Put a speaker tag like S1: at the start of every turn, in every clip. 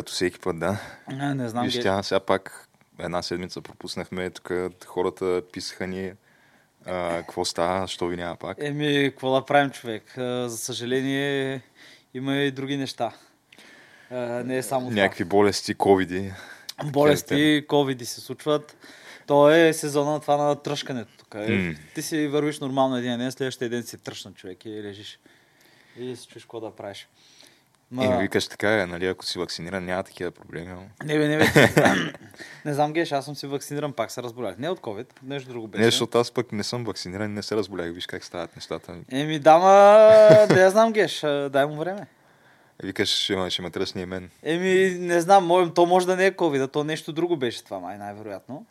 S1: Като всеки път, да.
S2: А, не знам.
S1: Виж, тя сега пак една седмица пропуснахме, тук хората писаха ни какво става, що ви няма пак.
S2: Еми, какво да правим, човек? А, за съжаление, има и други неща. А, не е само
S1: Някакви болести, ковиди.
S2: Болести, ковиди се случват. То е сезона на това на тръшкането. Тук.
S1: М.
S2: Ти си вървиш нормално един ден, следващия ден си тръщна човек и лежиш. И си чуеш какво да правиш. Ма...
S1: И викаш така, е, нали, ако си вакциниран, няма такива проблеми.
S2: Не, бе, не, бе. не знам, Геш, аз съм си вакциниран, пак се разболях. Не от COVID, нещо друго беше.
S1: Не, защото аз пък не съм вакциниран не се разболях. Виж как стават нещата.
S2: Еми, дама, да я знам, Геш, дай му време.
S1: Викаш, ще, ме- ще ме тръсне и мен.
S2: Еми, не знам, може, то може да не е COVID, а то нещо друго беше това, май, най-вероятно.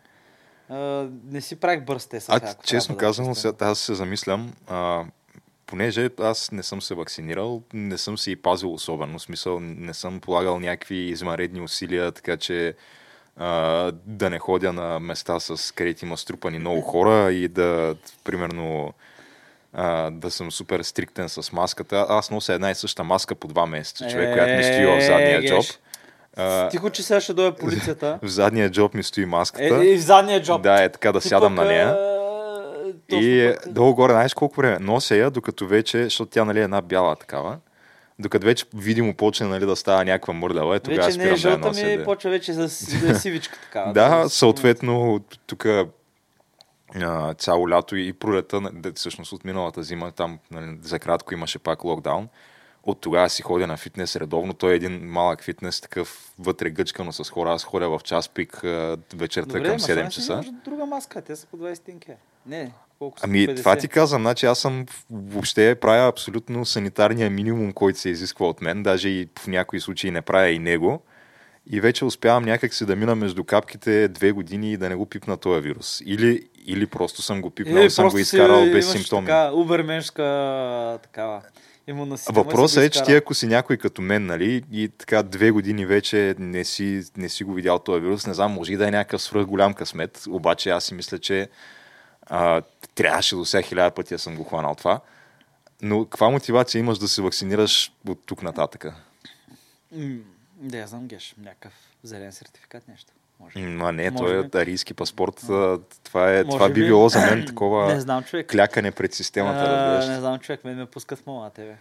S2: А, не си правих бърз тест.
S1: А, честно казано, сега аз се замислям, а, понеже аз не съм се вакцинирал, не съм се и пазил особено, в смисъл не съм полагал някакви извънредни усилия, така че а, да не ходя на места с където има струпани много хора и да, примерно, а, да съм супер стриктен с маската. Аз нося една и съща маска по два месеца, човек, която ми стои в задния
S2: Е,
S1: джоб.
S2: Тихо, че сега ще дойде полицията.
S1: в задния джоб ми стои маската.
S2: Е, и в задния джоб.
S1: Да, е така да сядам на нея. И долу-горе, знаеш колко време? Нося я, докато вече, защото тя нали, е една бяла такава, докато вече видимо почне нали, да става някаква мърдава, е тогава
S2: Вече не е
S1: спирам да я
S2: жълта
S1: нося.
S2: ми,
S1: да.
S2: почва вече да, си- да е сивичка така.
S1: Да, съответно, тук цяло лято и пролета, да, всъщност от миналата зима, там нали, за кратко имаше пак локдаун. От тогава си ходя на фитнес редовно. Той е един малък фитнес, такъв вътре гъчкано с хора. Аз ходя в час пик вечерта
S2: Добре,
S1: към
S2: ма,
S1: 7
S2: ма, си
S1: часа.
S2: вземаш друга маска, те са по 20 стинки. Не, колко са?
S1: Ами,
S2: 50.
S1: това ти казвам, значи аз съм въобще правя абсолютно санитарния минимум, който се изисква от мен, даже и в някои случаи не правя и него. И вече успявам някак си да мина между капките две години и да не го пипна този вирус. Или, или просто съм го пипнал и съм го изкарал
S2: си
S1: без симптоми.
S2: Така, уберменшка такава имунна система.
S1: Въпросът е, че ти ако си някой като мен, нали, и така две години вече не си, не си го видял този вирус, не знам, може и да е някакъв свръх голям късмет, обаче аз си мисля, че а, трябваше до сега хиляда пъти да съм го хванал това. Но каква мотивация имаш да се вакцинираш от тук нататъка?
S2: М, Да, я знам, Геш, някакъв зелен сертификат, нещо. Може.
S1: М, А не,
S2: Може
S1: той
S2: би.
S1: е арийски паспорт. Това, е,
S2: Може
S1: това би
S2: би.
S1: било за мен такова
S2: Не знам, човек.
S1: клякане пред системата,
S2: А,
S1: разбираш.
S2: не знам, човек, мен ме пускат в мола, а тебе.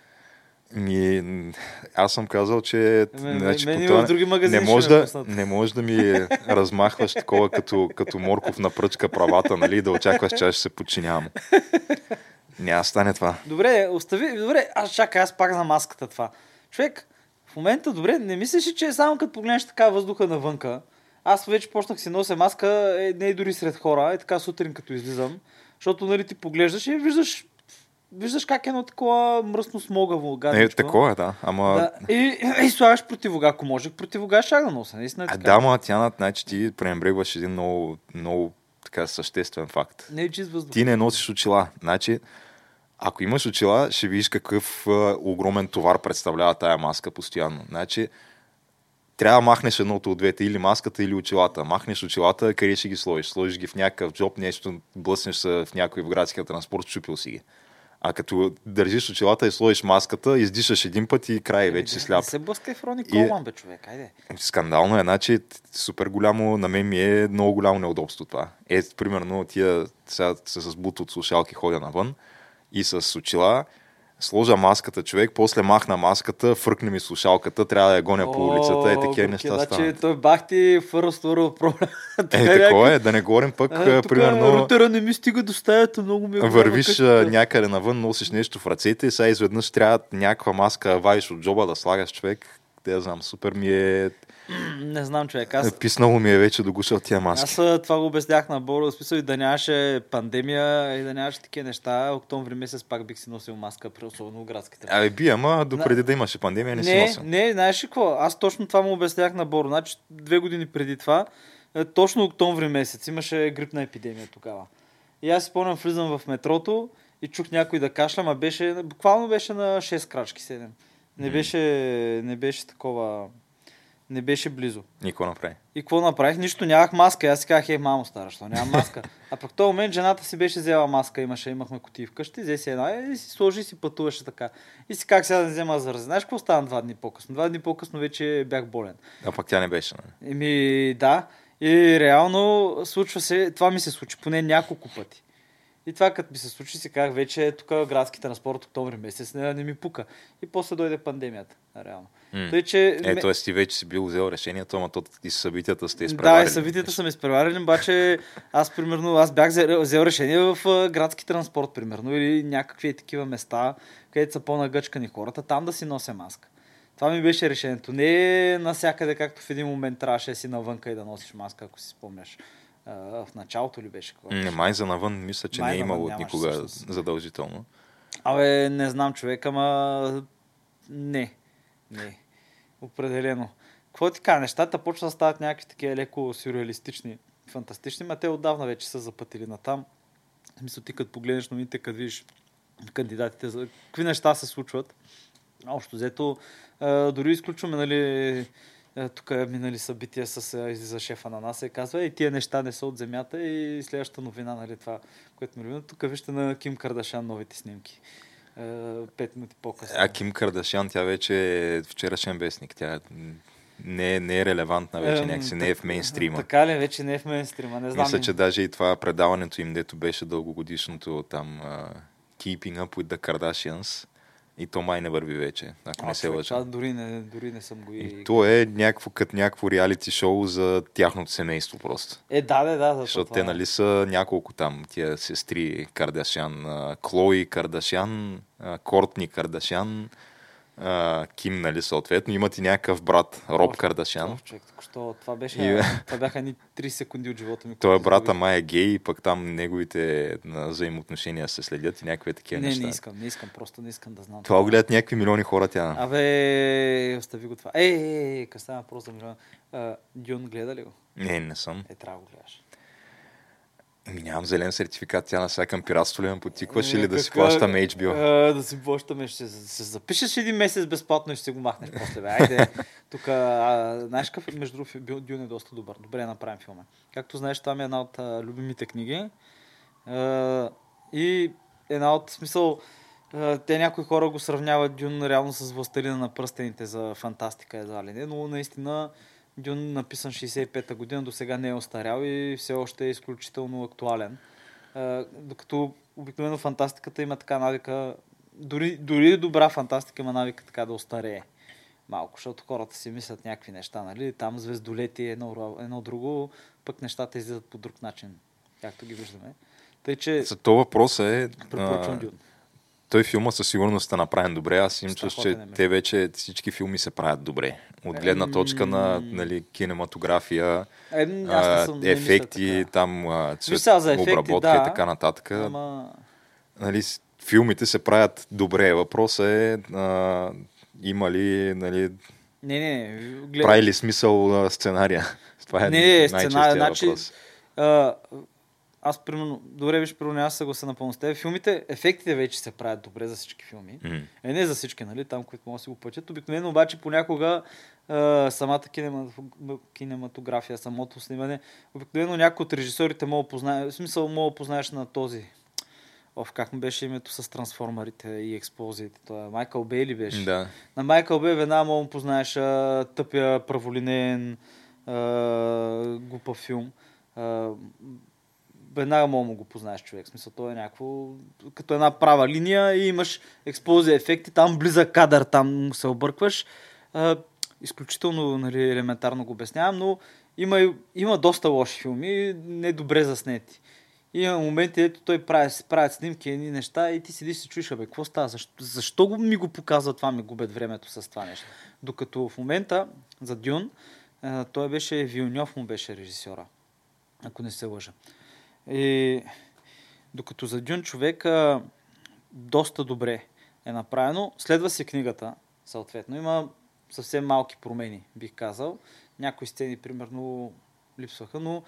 S1: Ми, аз съм казал, че
S2: Мен-
S1: значи,
S2: мен
S1: това
S2: други магазини
S1: не, може да,
S2: пуснат.
S1: не може да ми размахваш такова като, като морков на пръчка правата, нали, да очакваш, че аз ще се подчинявам. Няма стане това.
S2: Добре, остави. Добре, аз чакай, аз пак за маската това. Човек, в момента, добре, не мислиш ли, че е само като погледнеш така въздуха навънка. Аз вече почнах си нося маска, е, не и дори сред хора, е така сутрин като излизам. Защото, нали, ти поглеждаш и виждаш, виждаш как е едно такова мръсно смогаво
S1: Е,
S2: гадничко.
S1: такова е, да. Ама,
S2: Да, и, и, слагаш противога, ако може, противога ще да нося. Наистина е
S1: а,
S2: така.
S1: да, ма, тя, значи ти пренебрегваш един много, много така съществен факт.
S2: Не е чист въздух.
S1: Ти не носиш очила. Значи, ако имаш очила, ще видиш какъв а, огромен товар представлява тая маска постоянно. Значи, трябва да махнеш едното от двете, или маската, или очилата. Махнеш очилата, къде ще ги сложиш? Сложиш ги в някакъв джоб, нещо, блъснеш се в някой в градския транспорт, чупил си ги. А като държиш очилата и сложиш маската, издишаш един път и край, вече си сляп.
S2: Не се блъскай в Рони
S1: И-
S2: Колман, бе, човек, айде.
S1: Скандално е, значи супер голямо, на мен ми е много голямо неудобство това. Е, примерно, тия сега с бут от слушалки ходя навън и с очила, Сложа маската човек, после махна маската, фъркне ми слушалката, трябва да я гоня по улицата, е такива неща
S2: значи,
S1: стават.
S2: той бах ти First World Problem.
S1: Е, такова е, да не говорим пък, а, примерно,
S2: Рутера не ми стига до стаята, много ми е
S1: вървиш
S2: къщата.
S1: някъде навън, носиш нещо в ръцете и сега изведнъж трябва някаква маска вадиш от джоба да слагаш човек. Те знам, супер ми е...
S2: Не знам, човек. Аз,
S1: Писнало ми е вече до гуша от тия маски.
S2: аз а, това го обяснях на Боро, смисъл и да нямаше пандемия и да нямаше такива неща. Октомври месец пак бих си носил маска, при особено градските.
S1: Абе би, ама допреди да имаше пандемия не, си
S2: не,
S1: носил.
S2: не, знаеш ли какво? Аз точно това му обяснях на Боро. Значи две години преди това, е, точно октомври месец, имаше грипна епидемия тогава. И аз си спомням, влизам в метрото и чух някой да кашля, ма беше, буквално беше на 6 крачки, 7. Не беше, не беше такова, не беше близо.
S1: Никой направи.
S2: И какво направих? Нищо, нямах маска. И Аз си казах, е, мамо стара, що нямам маска. А пък в този момент жената си беше взела маска, имаше, имахме кутии вкъщи, взе си една и си сложи и си пътуваше така. И си как сега да не взема зарази. Знаеш какво стана два дни по-късно? Два дни по-късно вече бях болен.
S1: А пък тя не беше. нали?
S2: Еми, да. И реално случва се, това ми се случи поне няколко пъти. И това като ми се случи, си казах, вече тук градски транспорт октомври месец не, не ми пука. И после дойде пандемията, реално.
S1: М.
S2: Тъй, че
S1: Е, т.е. ти вече си бил взел решението, ама то и събитията сте
S2: Да,
S1: изпреварили.
S2: и събитията са ме изпреварили, обаче аз примерно, аз бях взел, решение в градски транспорт, примерно, или някакви такива места, където са по-нагъчкани хората, там да си нося маска. Това ми беше решението. Не насякъде, както в един момент трябваше да си навънка и да носиш маска, ако си спомняш. А, в началото ли беше? Какво?
S1: Не, май за навън мисля, че
S2: Май
S1: не е имало никога
S2: всъщност.
S1: задължително.
S2: Абе, не знам човек, ама не. Не. Определено. Какво ти кажа? Нещата почват да стават някакви такива леко сюрреалистични, фантастични, ма те отдавна вече са запътили на там. В смисъл ти като погледнеш новините, като видиш кандидатите, за какви неща се случват. Общо взето, дори изключваме, нали, а, тук минали събития с а, излиза шефа на нас и казва, и тия неща не са от земята и следващата новина, нали, това, което ми любим. Тук вижте на Ким Кардашан новите снимки. Пет минути по-късно.
S1: А Ким Кардашян, тя вече е вчерашен вестник. Тя не е, не е релевантна вече, някакси не е в мейнстрима.
S2: Така ли, вече не е в мейнстрима, не знам.
S1: Мисля, че даже и това предаването им, дето беше дългогодишното там uh, Keeping Up with the Kardashians, и то май не върви вече, ако
S2: А,
S1: не се лъжа.
S2: това дори не, дори не съм го и...
S1: И то е някакво, като някакво реалити шоу за тяхното семейство просто.
S2: Е, да, да, да.
S1: Защото те, нали, са няколко там, тия сестри Кардашян, Клои Кардашян, Кортни Кардашян, а, Ким, нали, съответно. Имат и някакъв брат, Роб Кардашян.
S2: Ох, човек, току-що, това, беше,
S1: И-
S2: това бяха ни 3 секунди от живота ми.
S1: Той е брата май е гей, и пък там неговите взаимоотношения се следят и някакви такива
S2: Не,
S1: неща.
S2: не искам, не искам, просто не искам да знам.
S1: Това го гледат някакви милиони хора тя.
S2: Абе, остави го това. Е, е, е, става въпрос за милион. Дюн гледа ли го?
S1: Не, не съм.
S2: Е, трябва да го гледаш.
S1: Ами нямам зелен сертификат, тя на всякъм пиратство ли ме потикваш или да си плащаме HBO?
S2: А, да си плащаме, ще се, запишеш един месец безплатно и ще си го махнеш после. Бе. Айде, тук, знаеш какъв, между другото, Дюн е доста добър. Добре направим филма. Както знаеш, това ми е една от а, любимите книги. А, и една от смисъл, те някои хора го сравняват Дюн реално с Властелина на пръстените за фантастика, едва ли не, но наистина Дюн написан 65-та година, до сега не е остарял и все още е изключително актуален. А, докато обикновено фантастиката има така навика, дори, дори добра фантастика има навика така да остарее малко, защото хората си мислят някакви неща, нали? Там звездолети едно, едно друго, пък нещата излизат по друг начин, както ги виждаме. Тъй, че
S1: За това въпрос е...
S2: препоръчвам Дюн.
S1: Той филма със сигурност е направен добре. Аз им чувствам, че
S2: е,
S1: те вече всички филми се правят добре. От гледна точка на
S2: Ем.
S1: нали, кинематография,
S2: Е,
S1: а,
S2: съм,
S1: ефекти, там цвет,
S2: за ефекти,
S1: обработка
S2: да,
S1: и така нататък.
S2: Ама...
S1: Нали, филмите се правят добре. Въпросът е а, има ли, нали,
S2: Не, не, глед...
S1: прави ли смисъл а, сценария? Това е
S2: Не,
S1: най-честият
S2: сценария, значи,
S1: въпрос.
S2: А, аз, примерно, добре, виж, примерно, аз съглася напълно с теб. Филмите, ефектите вече се правят добре за всички филми.
S1: М.
S2: Е, не за всички, нали, там, които могат да си го платят. Обикновено обаче понякога а, самата кинематог- кинематография, самото снимане, обикновено някой от режисьорите мога да познае, в смисъл мога да познаеш на този. Оф, как му беше името с трансформерите и експлозиите? Той е Майкъл Бей ли беше?
S1: Да.
S2: На Майкъл Бей веднага мога му познаеш а, тъпия праволинен а, глупав филм. Веднага мога му го познаеш човек. В смисъл, то е някакво, като една права линия и имаш експлозия ефекти, там близък кадър, там се объркваш. А, изключително нали, елементарно го обяснявам, но има, има доста лоши филми, не добре заснети. И има моменти, ето той прави, правят снимки, едни неща и ти седиш и се чуеш, абе, какво става? Защо, защо го ми го показва това, ми губят времето с това нещо? Докато в момента за Дюн, той беше Вилньов му беше режисьора, ако не се лъжа. И докато за Дюн човека доста добре е направено, следва се книгата, съответно. Има съвсем малки промени, бих казал. Някои сцени, примерно, липсваха, но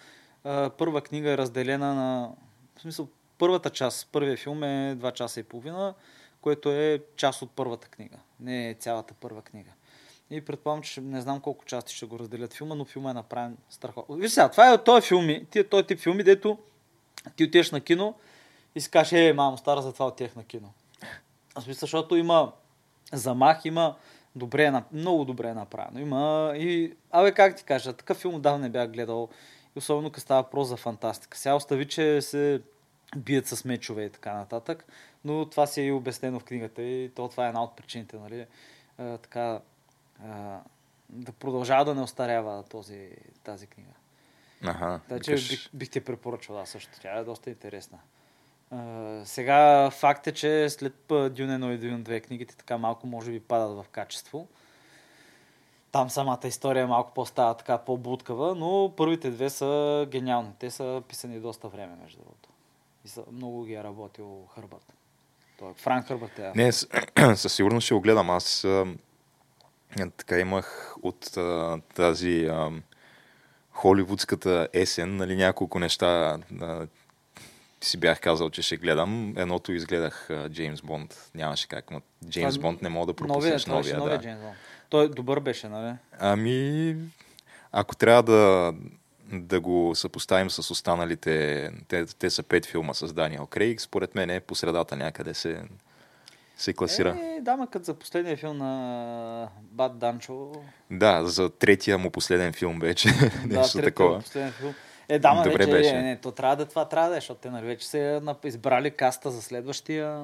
S2: а, първа книга е разделена на... В смисъл, първата част, първия филм е 2 часа и половина, което е част от първата книга. Не е цялата първа книга. И предполагам, че не знам колко части ще го разделят филма, но филма е направен страхотно. Виж сега, това е този филми, тия, този тип филми, дето ти отиваш на кино и си кажеш, е, мамо, стара, затова отивах на кино. В смисъл, защото има замах, има добре, е много добре е направено. Има и, абе, как ти кажа, такъв филм отдавна не бях гледал. И особено като става въпрос за фантастика. Сега остави, че се бият с мечове и така нататък, но това си е и обяснено в книгата и то това е една от причините, нали, а, така, а, да продължава да не остарява този, тази книга.
S1: Аха.
S2: Така че бих, бих ти препоръчал, да, също. Тя е доста интересна. А, сега факт е, че след Дюн 1 и Дюн 2 книгите така малко може би падат в качество. Там самата история малко по-става така по-будкава, но първите две са гениални. Те са писани доста време, между другото. И са, много ги е работил Хърбът. Той е Франк Хърбът е.
S1: Не, със сигурност ще го гледам. Аз а, а, така имах от а, тази а, холивудската есен, нали, няколко неща а, си бях казал, че ще гледам. Едното изгледах а, Джеймс Бонд. Нямаше как, но Джеймс
S2: Това
S1: Бонд не мога да
S2: новия,
S1: пропуснеш
S2: беше
S1: новия.
S2: новия
S1: да.
S2: Джеймс Бонд. Той добър беше, нали?
S1: Ами, ако трябва да, да го съпоставим с останалите, те, те са пет филма с Даниел Крейг, според мен е по средата някъде се, се класира.
S2: Е, да, ма като за последния филм на Бат Данчо.
S1: Да, за третия му последен филм вече.
S2: да,
S1: нещо такова.
S2: Последен филм. Е, да, ма
S1: Добре
S2: вече,
S1: беше.
S2: не, то трябва да това трябва да е, защото те нали, вече се избрали каста за следващия.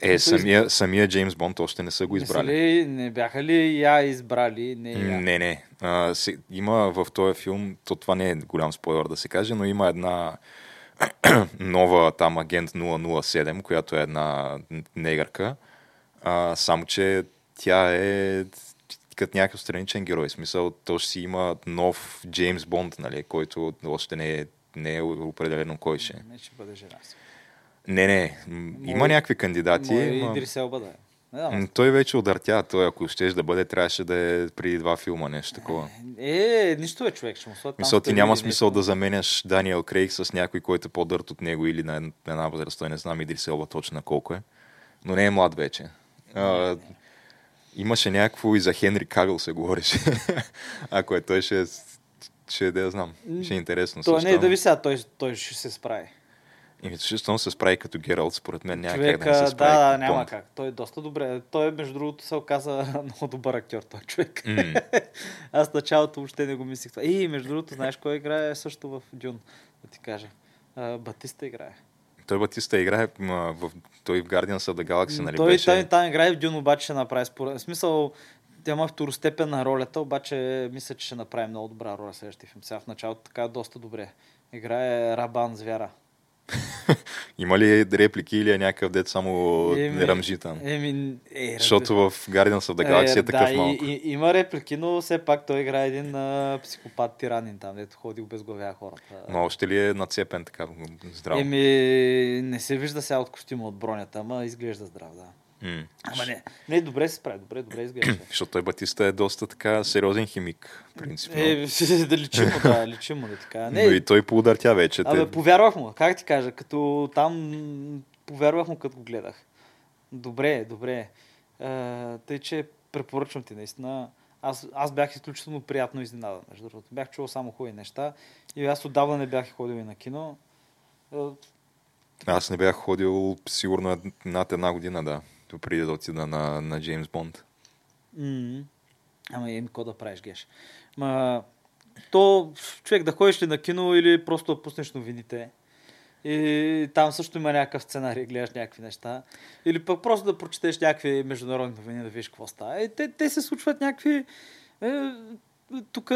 S1: Е, самия, самия Джеймс Бонд още не са го
S2: Не,
S1: избрали.
S2: ли, не бяха ли я избрали? Не, я.
S1: Не, не. А, се, има в този филм, то това не е голям спойлер да се каже, но има една нова там агент 007, която е една негърка. А, само, че тя е като някакъв страничен герой. В смисъл, то ще си има нов Джеймс Бонд, нали, който още не е, не е определено кой ще. е.
S2: Не, ще бъде жена.
S1: Не, не. Има
S2: Може-
S1: някакви кандидати.
S2: И
S1: ма-
S2: Идрис Елба да. Не.
S1: М, Той вече удъртя. Той, ако щеш да бъде, трябваше да е преди два филма, нещо такова.
S2: Е, нищо е човек, ще му там
S1: Мисля, ти няма
S2: нещо.
S1: смисъл да заменяш Даниел Крейг с някой, който е по-дърт от него или на ед- една възраст. Той не знам Идрис Елба точно на колко е. Но не е млад вече. А, имаше някакво и за Хенри Кавил се говореше. Ако е той, ще, ще да я знам. Ще е интересно.
S2: Той
S1: също.
S2: не е да ви сега, той, той ще се справи.
S1: И щом се справи като Гералт, според мен няма как
S2: Човека,
S1: да не се
S2: да,
S1: справи
S2: да,
S1: като
S2: няма
S1: Бонд.
S2: как. Той е доста добре. Той, между другото, се оказа много добър актьор, той човек.
S1: М.
S2: Аз началото въобще не го мислих. И, между другото, знаеш кой играе също в Дюн, да ти кажа. А, Батиста играе.
S1: Той Батиста играе м, в, той в Guardians of the Galaxy, нали
S2: той
S1: беше?
S2: там, там играе в Дюн, обаче ще направи според. В смисъл, тя има второстепенна ролята, обаче мисля, че ще направи много добра роля следващия филм. Сега в началото така доста добре. Играе Рабан Звяра.
S1: Има ли реплики или е някакъв дет само
S2: Еми,
S1: ръмжи там?
S2: Еми, е,
S1: Защото в Guardians of the Galaxy е, такъв
S2: да,
S1: малко.
S2: И, и, има реплики, но все пак той играе един а, психопат тиранин там, дето ходи обезглавява хората.
S1: Но още ли е нацепен така здраво?
S2: Еми, не се вижда сега от костюма от бронята, ама изглежда здрав, да. Ама не, не, добре се справи, добре, добре изглежда.
S1: Защото той Батиста е доста така сериозен химик, принципно.
S2: е, да личи му, да, личи му, да така. Не,
S1: Но и той поудъртя вече.
S2: Абе,
S1: Те...
S2: повярвах му, как ти кажа, като там повярвах му, като го гледах. Добре, добре. Е, тъй, че препоръчвам ти наистина. Аз, аз бях изключително приятно изненадан, между другото. Бях чувал само хубави неща и аз отдавна не бях ходил и на кино. Е,
S1: Аз не бях ходил сигурно над една година, да. Преди да отида на, на Джеймс Бонд.
S2: м- Ама им какво да правиш, геш. Ма, то човек да ходиш ли на кино или просто пуснеш новините. И там също има някакъв сценарий, гледаш някакви неща. Или пък просто да прочетеш някакви международни новини, да видиш какво става. И те, те се случват някакви... Е, тук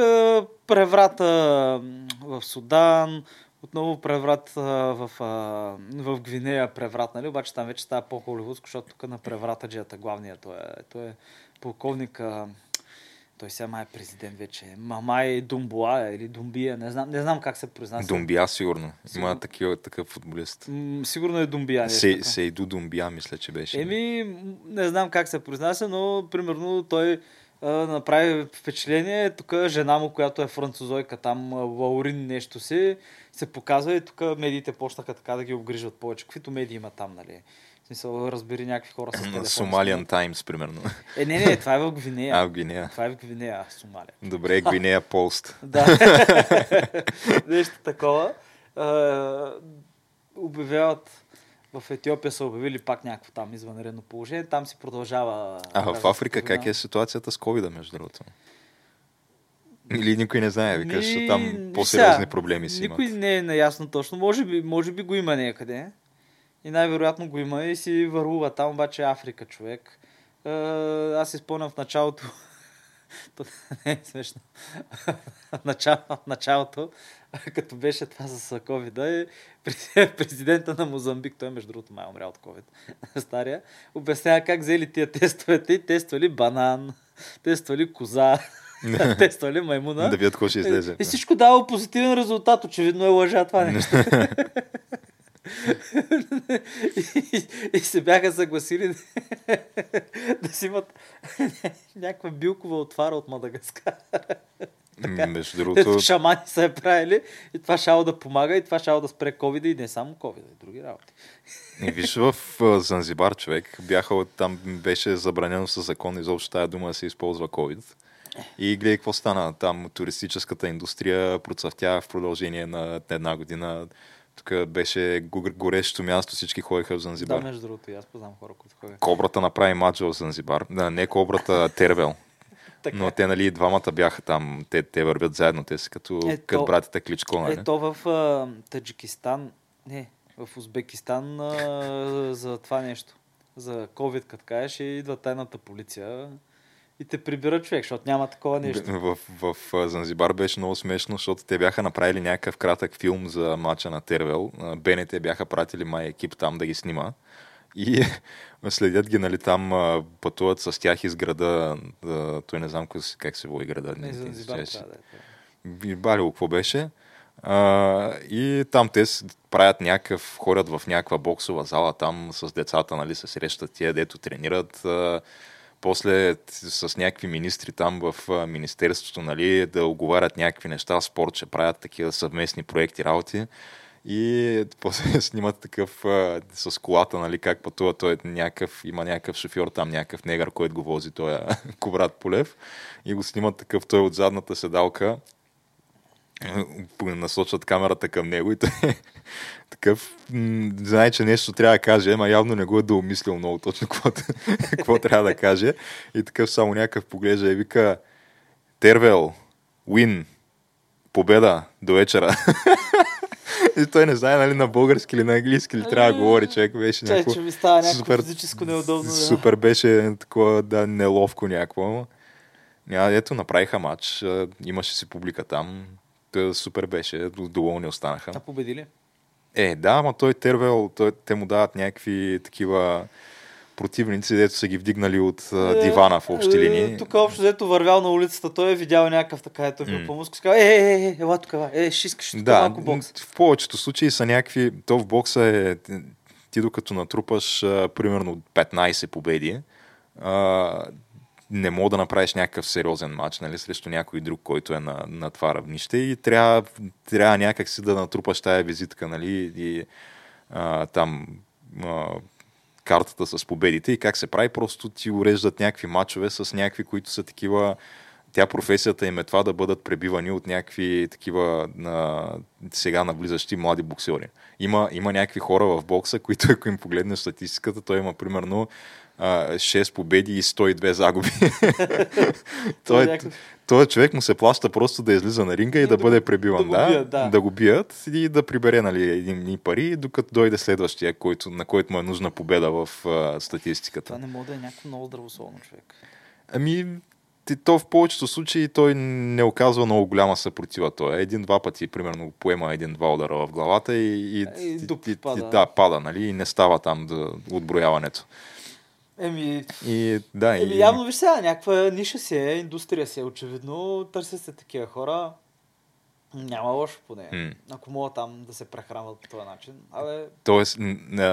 S2: преврата в Судан, отново преврат а, в, а, в Гвинея преврат, нали? Обаче там вече става по-холивудско, защото тук на преврата джията главният, той е, той е полковник, а, той сега май е президент вече. Мамай Думбуа или Думбия, не знам, не знам как се произнася.
S1: Думбия, сигурно. сигурно. Има такива, такъв футболист.
S2: М- сигурно е Думбия.
S1: Се, Сейду Думбия, мисля, че беше.
S2: Еми, не знам как се произнася, но примерно той направи впечатление. Тук жена му, която е французойка, там Лаурин нещо си, се показва и тук медиите почнаха така да ги обгрижват повече. Каквито медии има там, нали? В смисъл, разбери някакви хора с телефон.
S1: Сомалиан Таймс, примерно.
S2: Е, не, не, това е в Гвинея.
S1: А, в Гвинея.
S2: Това е в Гвинея, Сомалия.
S1: Добре, Гвинея Пост.
S2: да. Нещо такова. Uh, обявяват в Етиопия са обявили пак някакво там извънредно положение. Там си продължава.
S1: А в Африка как е ситуацията с ковида, между другото? Или никой не знае, викаш, Ни... там по-сериозни проблеми си
S2: Никой
S1: имат.
S2: не е наясно точно. Може би, може би го има някъде. И най-вероятно го има и си върлува там, обаче е Африка човек. Аз си спомням в началото. То не е смешно. начало, началото, като беше това с covid президента на Мозамбик, той между другото май е умрял от COVID, стария, обяснява как взели тия тестовете и тествали банан, тествали коза, тествали маймуна.
S1: Да видят какво ще излезе.
S2: И всичко дава позитивен резултат. Очевидно е лъжа това нещо. И, и се бяха съгласили да си имат някаква билкова отвара от Мадагаскар.
S1: така, Между другото...
S2: Шамани са е правили и това шало да помага и това шало да спре ковида и не само ковида, и други работи.
S1: И виж в Занзибар човек, бяха, там беше забранено със закон изобщо тая дума да се използва ковид. И гледай какво стана. Там туристическата индустрия процъфтя в продължение на една година. Тук беше горещо място, всички ходиха в Занзибар.
S2: Да, между другото, аз познавам хора, които ходят.
S1: Кобрата направи матч в Занзибар. Да, не Кобрата, Тервел. Но те, нали, двамата бяха там. Те, те вървят заедно. Те са като, е, като братите Кличко, нали?
S2: Ето в а, Таджикистан, не, в Узбекистан а, за това нещо. За COVID, като кажеш, идва тайната полиция и те прибира човек, защото няма такова нещо.
S1: В, в, в Занзибар беше много смешно, защото те бяха направили някакъв кратък филм за мача на Тервел. БНТ бяха пратили май екип там да ги снима. И следят ги, нали, там пътуват с тях из града, да, той не знам как се води града.
S2: Не, Занзибар, да,
S1: е. Балило, какво беше? А, и там те правят някакъв, ходят в някаква боксова зала там с децата, нали, се срещат тия, дето тренират. А, после с някакви министри там в Министерството, нали, да оговарят някакви неща, спорт, че правят такива съвместни проекти, работи. И после снимат такъв а, с колата, нали, как пътува. Той е някакъв, има някакъв шофьор там, някакъв негър, който го вози, той е Коврат Полев. И го снимат такъв той от задната седалка. Насочват камерата към него и той такъв, м- знае, че нещо трябва да каже, ама явно не го е да умислил много точно какво, какво трябва да каже. И такъв само някакъв поглежда и вика Тервел, win, победа, до вечера. и той не знае нали, на български или на английски ли трябва да говори, човек беше
S2: някакво... Че ми става някакво супер, физическо неудобно. Да.
S1: Супер беше такова, да, неловко някакво. Ня, ето, направиха матч, имаше си публика там. Той супер беше, доволни останаха.
S2: А победили?
S1: Е, да, ама той Тервел, той, те му дават някакви такива противници, дето са ги вдигнали от е, дивана в общи линии. Е,
S2: тук общо дето вървял на улицата, той е видял някакъв така, ето mm. по мускус, казва, е, е, е, ела тук, е, ще искаш тук да, малко бокс.
S1: в повечето случаи са някакви, то в бокса е, ти докато натрупаш а, примерно 15 победи, а, не мога да направиш някакъв сериозен матч нали, срещу някой друг, който е на, на това равнище и трябва, трябва някак си да натрупаш тая визитка нали, и а, там а, картата с победите и как се прави, просто ти уреждат някакви матчове с някакви, които са такива тя професията им е това да бъдат пребивани от някакви такива на, сега навлизащи млади боксери. Има, има някакви хора в бокса, които ако им погледнеш статистиката, той има примерно а, 6 победи и 102 загуби.
S2: Той е
S1: той,
S2: някакъв-
S1: той човек му се плаща просто да излиза на ринга и,
S2: И
S1: да,
S2: да
S1: бъде пребиван.
S2: да го бият, да.
S1: да го бият и да прибере нали, едни пари, докато дойде следващия, който, на който му е нужна победа в а, статистиката.
S2: Това не може да е някакво много здравословно човек.
S1: Ами, ти- то в повечето случаи той не оказва много голяма съпротива. Той е един-два пъти, примерно, поема един-два удара в главата и, и,
S2: И дуп пада.
S1: да, пада, нали, и не става там да, отброяването.
S2: Еми,
S1: И да,
S2: еми
S1: и,
S2: явно виж сега, някаква ниша си е, индустрия си е, очевидно, търсят се такива хора. Няма лошо поне.
S1: М.
S2: Ако могат там да се прехранват по този начин. Абе,
S1: Тоест,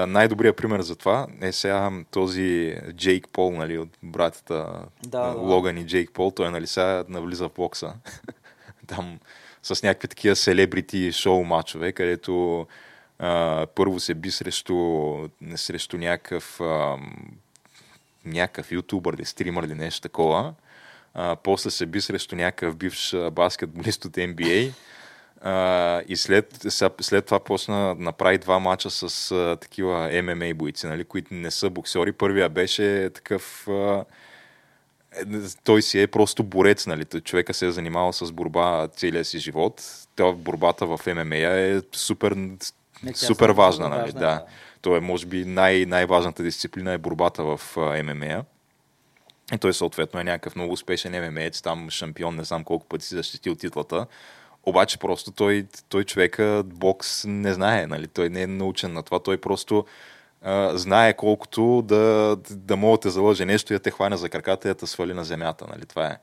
S1: най-добрият пример за това е сега този Джейк Пол, нали, от братята
S2: Да, да.
S1: Логан и Джейк Пол. Той, нали, сега навлиза в бокса. Там с някакви такива селебрити шоу мачове, където а, първо се би срещу, срещу някакъв а, някакъв ютубър или стримър или нещо такова. А, после се би срещу някакъв бивш баскетболист от NBA. А, и след, след това почна направи два мача с а, такива ММА бойци, нали, които не са боксери. Първия беше такъв... А, е, той си е просто борец, нали? Човека се е занимавал с борба целия си живот. Той борбата в ММА е супер,
S2: Не,
S1: супер важна, нали?
S2: важна,
S1: да.
S2: да.
S1: Той е, може би, най- най-важната дисциплина е борбата в ММА. И той съответно е някакъв много успешен ММАец, там шампион, не знам колко пъти си защитил титлата. Обаче просто той, той човека бокс не знае, нали? той не е научен на това, той просто а, знае колкото да, да мога да те залъже нещо и да те хване за краката и да те свали на земята. Нали? Това е.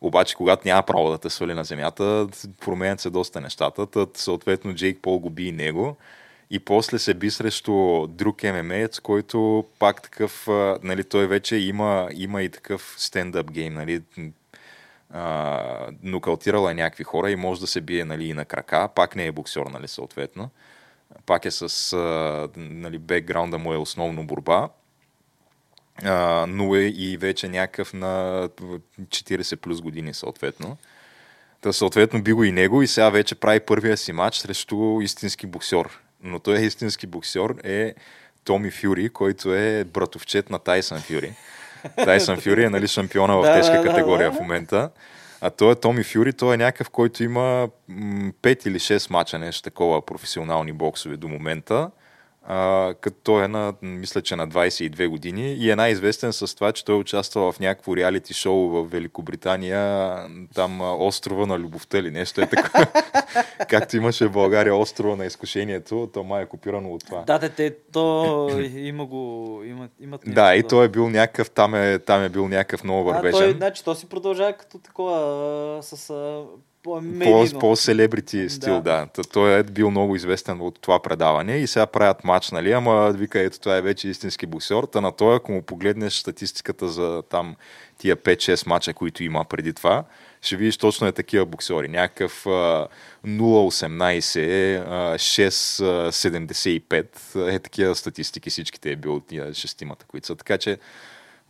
S1: Обаче, когато няма право да те свали на земята, променят се доста нещата. Тът, съответно, Джейк Пол го би и него. И после се би срещу друг ММАец, който пак такъв, нали, той вече има, има и такъв стендъп гейм, нали, а, нокаутирала е някакви хора и може да се бие нали, и на крака, пак не е боксер, нали, съответно. Пак е с, а, нали, бекграунда му е основно борба, а, но е и вече някакъв на 40 плюс години, съответно. Та съответно би го и него и сега вече прави първия си матч срещу истински боксер. Но той е истински боксер е Томи Фюри, който е братовчет на Тайсън Фюри. Тайсън Фюри е нали, шампиона в тежка категория в момента. А той е Томи Фюри, той е някакъв, който има 5 или 6 мача, нещо такова, професионални боксове до момента. А, като той е на, мисля, че на 22 години и е най-известен с това, че той участва в някакво реалити шоу в Великобритания, там а, острова на любовта или нещо е такова. Както имаше в България острова на изкушението, то май е копирано от това.
S2: да, те, то има го, имат, имат нещо,
S1: Да, и той е бил някакъв, там е, там е бил някакъв много
S2: А,
S1: вървежен.
S2: той, значи, то си продължава като такова а, с а, по,
S1: по,
S2: медийно.
S1: по селебрити стил, да.
S2: Да.
S1: Той е бил много известен от това предаване и сега правят матч, нали, ама вика, ето това е вече истински боксер. Та на той, ако му погледнеш статистиката за там тия 5-6 мача, които има преди това, ще видиш точно е такива боксери. Някакъв а, 0-18, а, 6-75, е такива статистики всичките е бил от тия шестимата, които са. Така че,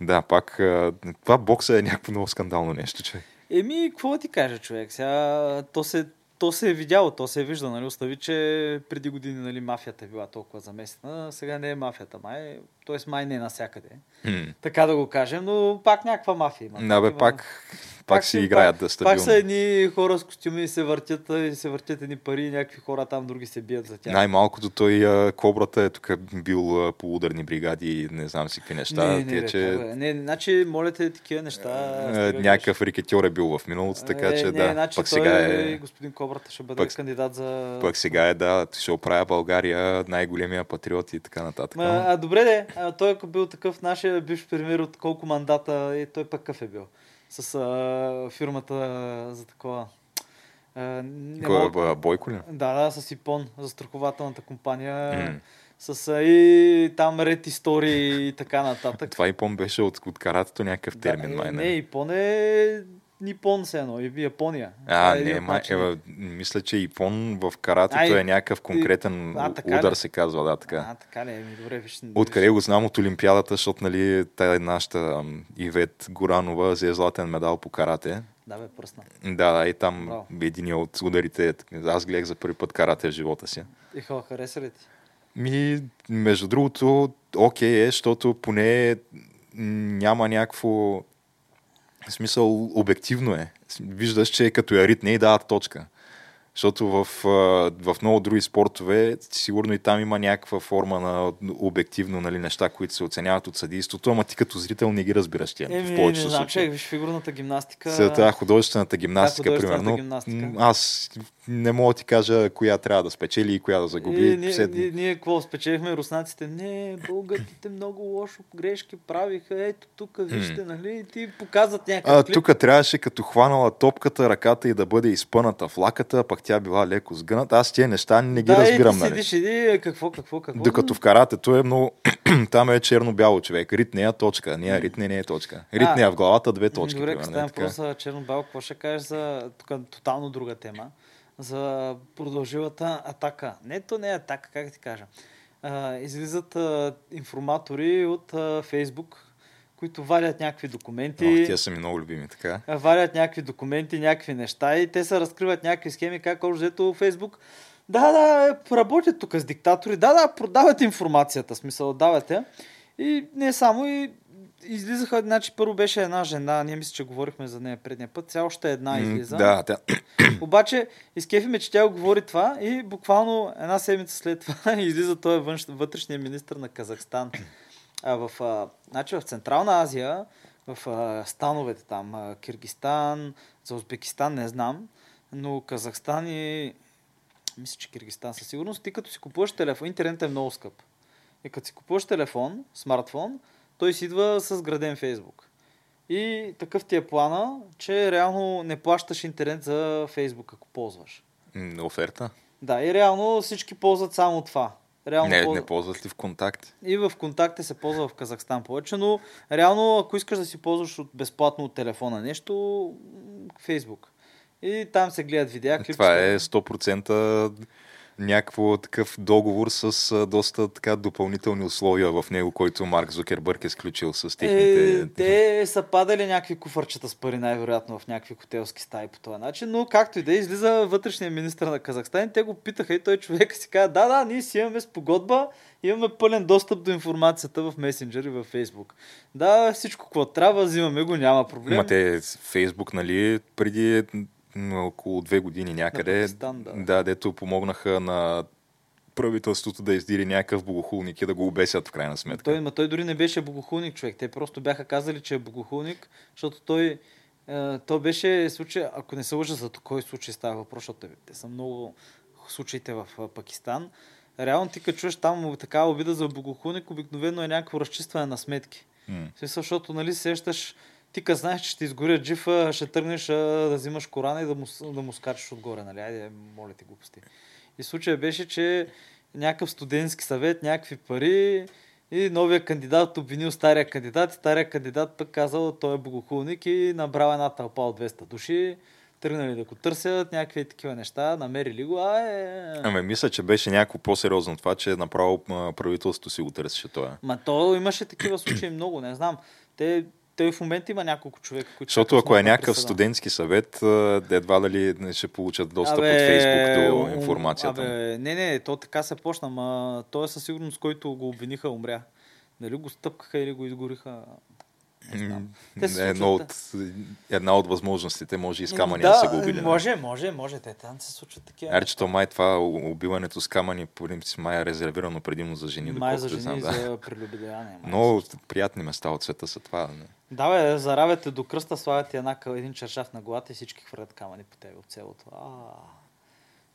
S1: да, пак, а, това бокса е някакво много скандално нещо, човек.
S2: Еми, какво ти кажа, човек? Сега, то се, то се е видяло, то се е вижда, нали? Остави, че преди години, нали, мафията е била толкова заместена, сега не е мафията, май, т.е. май не е навсякъде.
S1: Хм.
S2: Така да го кажем, но пак някаква мафия има.
S1: Да, бе,
S2: Има-
S1: пак, пак, си
S2: си-
S1: играят
S2: пак,
S1: да стабилно.
S2: Пак са едни хора с костюми и се въртят, и се въртят едни пари, някакви хора там, други се бият за тях.
S1: Най-малкото той Кобрата е тук бил по ударни бригади и не знам си какви неща.
S2: не, не,
S1: Тия,
S2: бе,
S1: че
S2: бе? не, значи, моля те, такива неща. стига
S1: някакъв рикетьор е бил в миналото, така
S2: Е,
S1: че
S2: не,
S1: да.
S2: Значи
S1: пък сега е,
S2: господин Кобрата ще бъде
S1: пък-
S2: кандидат за...
S1: пък сега е, да, ще оправя България, най-големия патриот и така нататък.
S2: Ма, а, добре де, а, той ако бил такъв нашия бивш премиер от колко мандата, и той пък какъв е бил? С а, фирмата за такова...
S1: Кой е, Бойко ли?
S2: Да, да, с Ипон, за страхователната компания.
S1: М.
S2: С и там ред истории и така нататък.
S1: Това Ипон беше от, от каратето някакъв термин,
S2: да,
S1: май.
S2: е,
S1: Не,
S2: не, Ипон е Нипон се едно, и Япония.
S1: А,
S2: е
S1: не, май, е, мисля, че Ипон в каратето е някакъв конкретен
S2: а,
S1: удар,
S2: ли?
S1: се казва, да, така.
S2: А, така ли, ми добре, виж.
S1: Откъде го знам от Олимпиадата, защото нали, тая нашата Ивет Горанова взе златен медал по карате.
S2: Да, бе, пръсна.
S1: Да, да, и там
S2: Браво.
S1: един от ударите, аз гледах за първи път карате в живота си.
S2: И хора, хареса ли ти?
S1: Ми, между другото, окей е, защото поне няма някакво в смисъл обективно е. Виждаш, че като я ритне и дават точка. Защото в, в много други спортове, сигурно и там има някаква форма на обективно нали, неща, които се оценяват от съдийството, ама ти като зрител не ги разбираш тя.
S2: Еми, в повечето не знам, че виж фигурната гимнастика.
S1: Сега художествената гимнастика, да, примерно. Гимнастика. Аз не мога да ти кажа коя трябва да спечели и коя да загуби.
S2: И, ние, ние, ние, какво спечелихме? Руснаците, не, българите много лошо грешки правиха. Ето тук, вижте, hmm. нали? Ти показват някакъв
S1: Тук трябваше като хванала топката, ръката и да бъде изпъната в лаката, пък тя била леко сгъната. Аз тия неща не ги
S2: да,
S1: разбирам.
S2: Да, нали? седиш и какво, какво, какво.
S1: Докато в каратето е много... там е черно-бяло човек. Ритне е точка. Ние ритне не е точка. Ритне е в главата две точки.
S2: Добре, като стане просто черно-бяло, какво ще кажеш за тук тотално друга тема? За продължилата атака. Не, то не е атака, как ти кажа. А, излизат а, информатори от а, Фейсбук, които валят някакви документи.
S1: О, тия са ми много любими, така.
S2: Валят някакви документи, някакви неща и те се разкриват някакви схеми, как общо взето Фейсбук. Да, да, работят тук с диктатори. Да, да, продават информацията, смисъл, давате. И не само, и излизаха, значи първо беше една жена, ние мисля, че говорихме за нея предния път, сега още една излиза.
S1: Да, тя.
S2: Обаче, изкефиме, че тя говори това и буквално една седмица след това излиза той външ, вътрешния министр на Казахстан. А в, а, значи в Централна Азия, в а, становете там, а, Киргистан, за Узбекистан не знам, но Казахстан и мисля, че Киргистан със сигурност, ти като си купуваш телефон, интернет е много скъп. И като си купуваш телефон, смартфон, той си идва с граден Фейсбук. И такъв ти е плана, че реално не плащаш интернет за Фейсбук, ако ползваш.
S1: Оферта?
S2: Да, и реално всички ползват само това.
S1: Реално не, ползват... не ползват ли в контакти?
S2: И в контакти се ползва в Казахстан повече, но реално ако искаш да си ползваш от безплатно от телефона нещо, Фейсбук. И там се гледат видеа, клипчета.
S1: Това е 100% някакво такъв договор с доста така допълнителни условия в него, който Марк Зукербърг е сключил с техните...
S2: Е, те са падали някакви куфарчета с пари, най-вероятно в някакви хотелски стаи по този начин, но както и да е, излиза вътрешния министр на Казахстан те го питаха и той човек си каза, да, да, ние си имаме спогодба, имаме пълен достъп до информацията в месенджер и в Фейсбук. Да, всичко, какво трябва, взимаме го, няма проблем.
S1: Ма те Фейсбук, нали, преди около две години някъде.
S2: Пакистан, да.
S1: да, дето помогнаха на правителството да издири някакъв богохулник и да го обесят в крайна сметка.
S2: Той, ма той дори не беше богохулник човек. Те просто бяха казали, че е богохулник, защото той, е, то беше случай, ако не се лъжа за кой случай става въпрос, защото те са много случаите в Пакистан. Реално ти като чуеш там такава обида за богохулник, обикновено е някакво разчистване на сметки. Mm. смисъл, защото нали сещаш ти като знаеш, че ще изгорят джифа, ще тръгнеш а, да взимаш корана и да му, да му скачаш отгоре, нали? Айде, моля ти глупости. И случая беше, че някакъв студентски съвет, някакви пари и новия кандидат обвинил стария кандидат и стария кандидат пък казал, той е богохулник и набрал една тълпа от 200 души тръгнали да го търсят, някакви такива неща, намерили го, а е...
S1: Ами мисля, че беше някакво по-сериозно това, че направо правителството си го търсеше това.
S2: Ма то имаше такива случаи много, не знам. Те той в момента има няколко човека, които.
S1: Защото ако е някакъв студентски съвет, едва дали ще получат достъп абе, от Фейсбук до информацията.
S2: Абе, не, не, то така се почна, но той е със сигурност, който го обвиниха, умря. Дали го стъпкаха или го изгориха,
S1: не, едно от, една от възможностите, може и с камъни да, да се го убили.
S2: Може, може, може. Те там се случват такива.
S1: Арче, то май това убиването с камъни, по принцип, май е резервирано предимно за жени.
S2: Май за жени знам, да. за прелюбодеяние.
S1: Много приятни места от света са това. Не?
S2: Да, бе, заравяте до кръста, слагате една, един чершав на главата и всички хвърлят камъни по тебе от селото. А,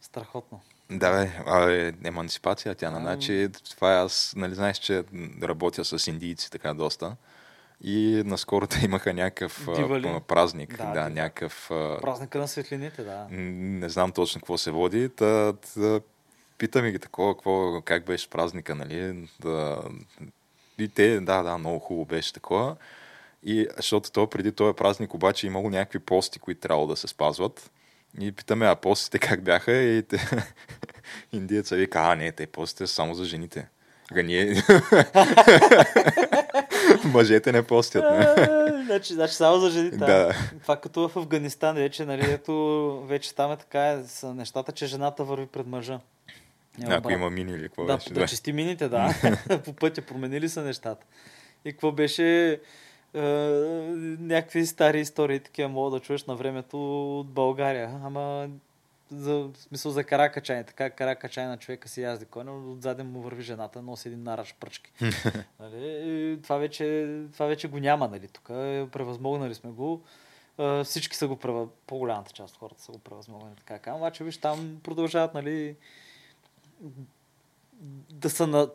S2: страхотно.
S1: Да, бе, а, е, емансипация тя, на значи, това е аз, нали знаеш, че работя с индийци така доста. И наскоро те имаха някакъв Дивали. празник. Да, да някакъв...
S2: Празника на светлините, да.
S1: Не знам точно какво се води. Та, та, питаме ги такова, какво, как беше празника, нали? Да, и те, да, да, много хубаво беше такова. И защото то преди този празник обаче имало някакви пости, които трябвало да се спазват. И питаме, а постите как бяха? И те... индиеца вика, а не, те постите са само за жените. Га ние... Мъжете не постят. Не?
S2: значи, значи само за жените.
S1: Да.
S2: Това като в Афганистан вече, нали, ето, вече там е така, са нещата, че жената върви пред мъжа.
S1: Няма Ако има мини или какво
S2: да,
S1: беше.
S2: Да, чисти мините, да. По пътя променили са нещата. И какво беше е, някакви стари истории, такива мога да чуеш на времето от България. Ама за, в смисъл за каракачай. Така каракачай на човека си язди коня, отзаде му върви жената, носи един нараш пръчки. нали? това, вече, това вече го няма, нали? Тук превъзмогнали сме го. Uh, всички са го превъз... по-голямата част от хората са го превъзмогнали. Така, обаче, виж, там продължават, нали, да са на...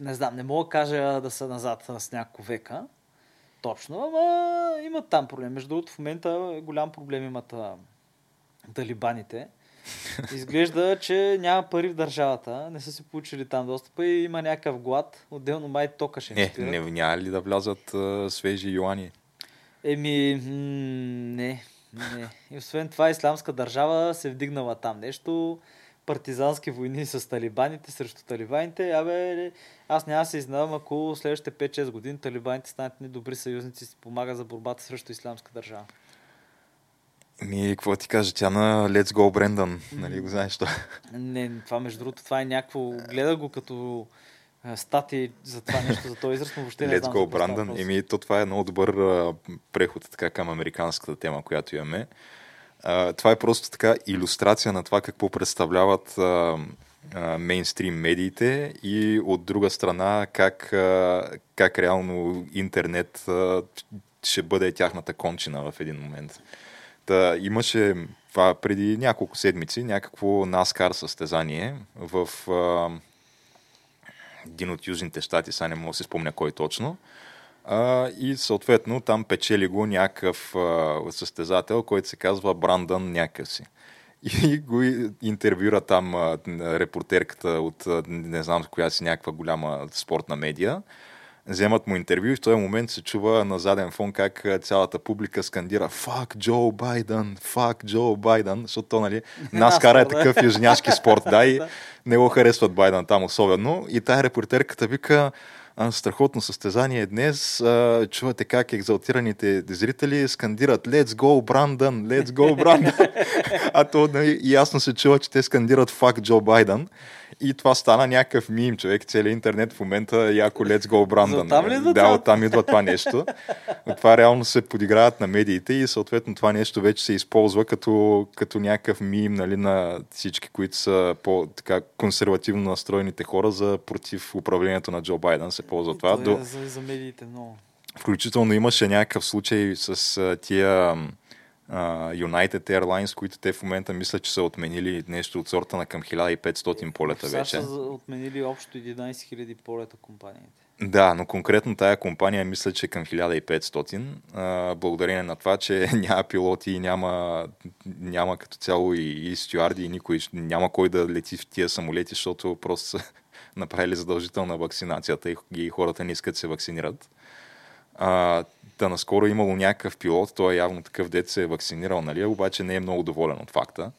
S2: Не знам, не мога да кажа да са назад с няколко века. Точно, ама имат там проблем. Между другото, в момента голям проблем имат талибаните. Изглежда, че няма пари в държавата, не са си получили там достъпа и има някакъв глад. Отделно май тока ще
S1: не, не, няма ли да влязат а, свежи юани?
S2: Еми, м- не, не. И освен това, исламска държава се вдигнала там нещо партизански войни с талибаните срещу талибаните, абе, аз няма се изнавам, ако следващите 5-6 години талибаните станат ни добри съюзници и си помага за борбата срещу исламска държава.
S1: Ми, какво ти кажа, тя на Let's Go Брендан, нали го знаеш това?
S2: Не, това между другото, това е някакво, гледа го като стати за това нещо, за този израз, но въобще не
S1: Let's знам. Let's Go Брендан, еми, то това е много добър а, преход така към американската тема, която имаме. А, това е просто така иллюстрация на това какво представляват а, мейнстрим медиите и от друга страна как, как реално интернет ще бъде тяхната кончина в един момент. Та, имаше това преди няколко седмици някакво NASCAR състезание в а, един от южните щати, сега не мога да се спомня кой точно. А, и съответно там печели го някакъв а, състезател, който се казва Брандън някакъв си. И го интервюра там а, репортерката от не знам коя си някаква голяма спортна медия. Вземат му интервю и в този момент се чува на заден фон как цялата публика скандира Фак Джо Байден, фак Джо Байден, защото то, нали, Наскара е такъв южняшки спорт, да, и не го харесват Байден там особено. И тая репортерката вика, страхотно състезание днес. Чувате как екзалтираните зрители скандират Let's go, Brandon! Let's go, Brandon! а то нали, ясно се чува, че те скандират Fuck Джо Байден. И това стана някакъв мим, човек. Целият интернет в момента е яко Let's Go Brandon.
S2: Там ли
S1: да, оттам идва това нещо. това реално се подиграват на медиите и съответно това нещо вече се използва като, като някакъв мим нали, на всички, които са по-така консервативно настроените хора за против управлението на Джо Байден. Се ползва това.
S2: това е До... за, за медиите много.
S1: Включително имаше някакъв случай с тия United Airlines, които те в момента мислят, че са отменили нещо от сорта на към 1500 полета вече.
S2: са отменили общо 11 000 полета компаниите.
S1: Да, но конкретно тая компания мисля, че е към 1500, а, благодарение на това, че няма пилоти няма, няма като цяло и, и стюарди и никой, няма кой да лети в тия самолети, защото просто са направили задължителна вакцинацията и, и хората не искат да се вакцинират. А, Та наскоро е имало някакъв пилот, той е явно такъв дет се е вакцинирал, нали, обаче не е много доволен от факта.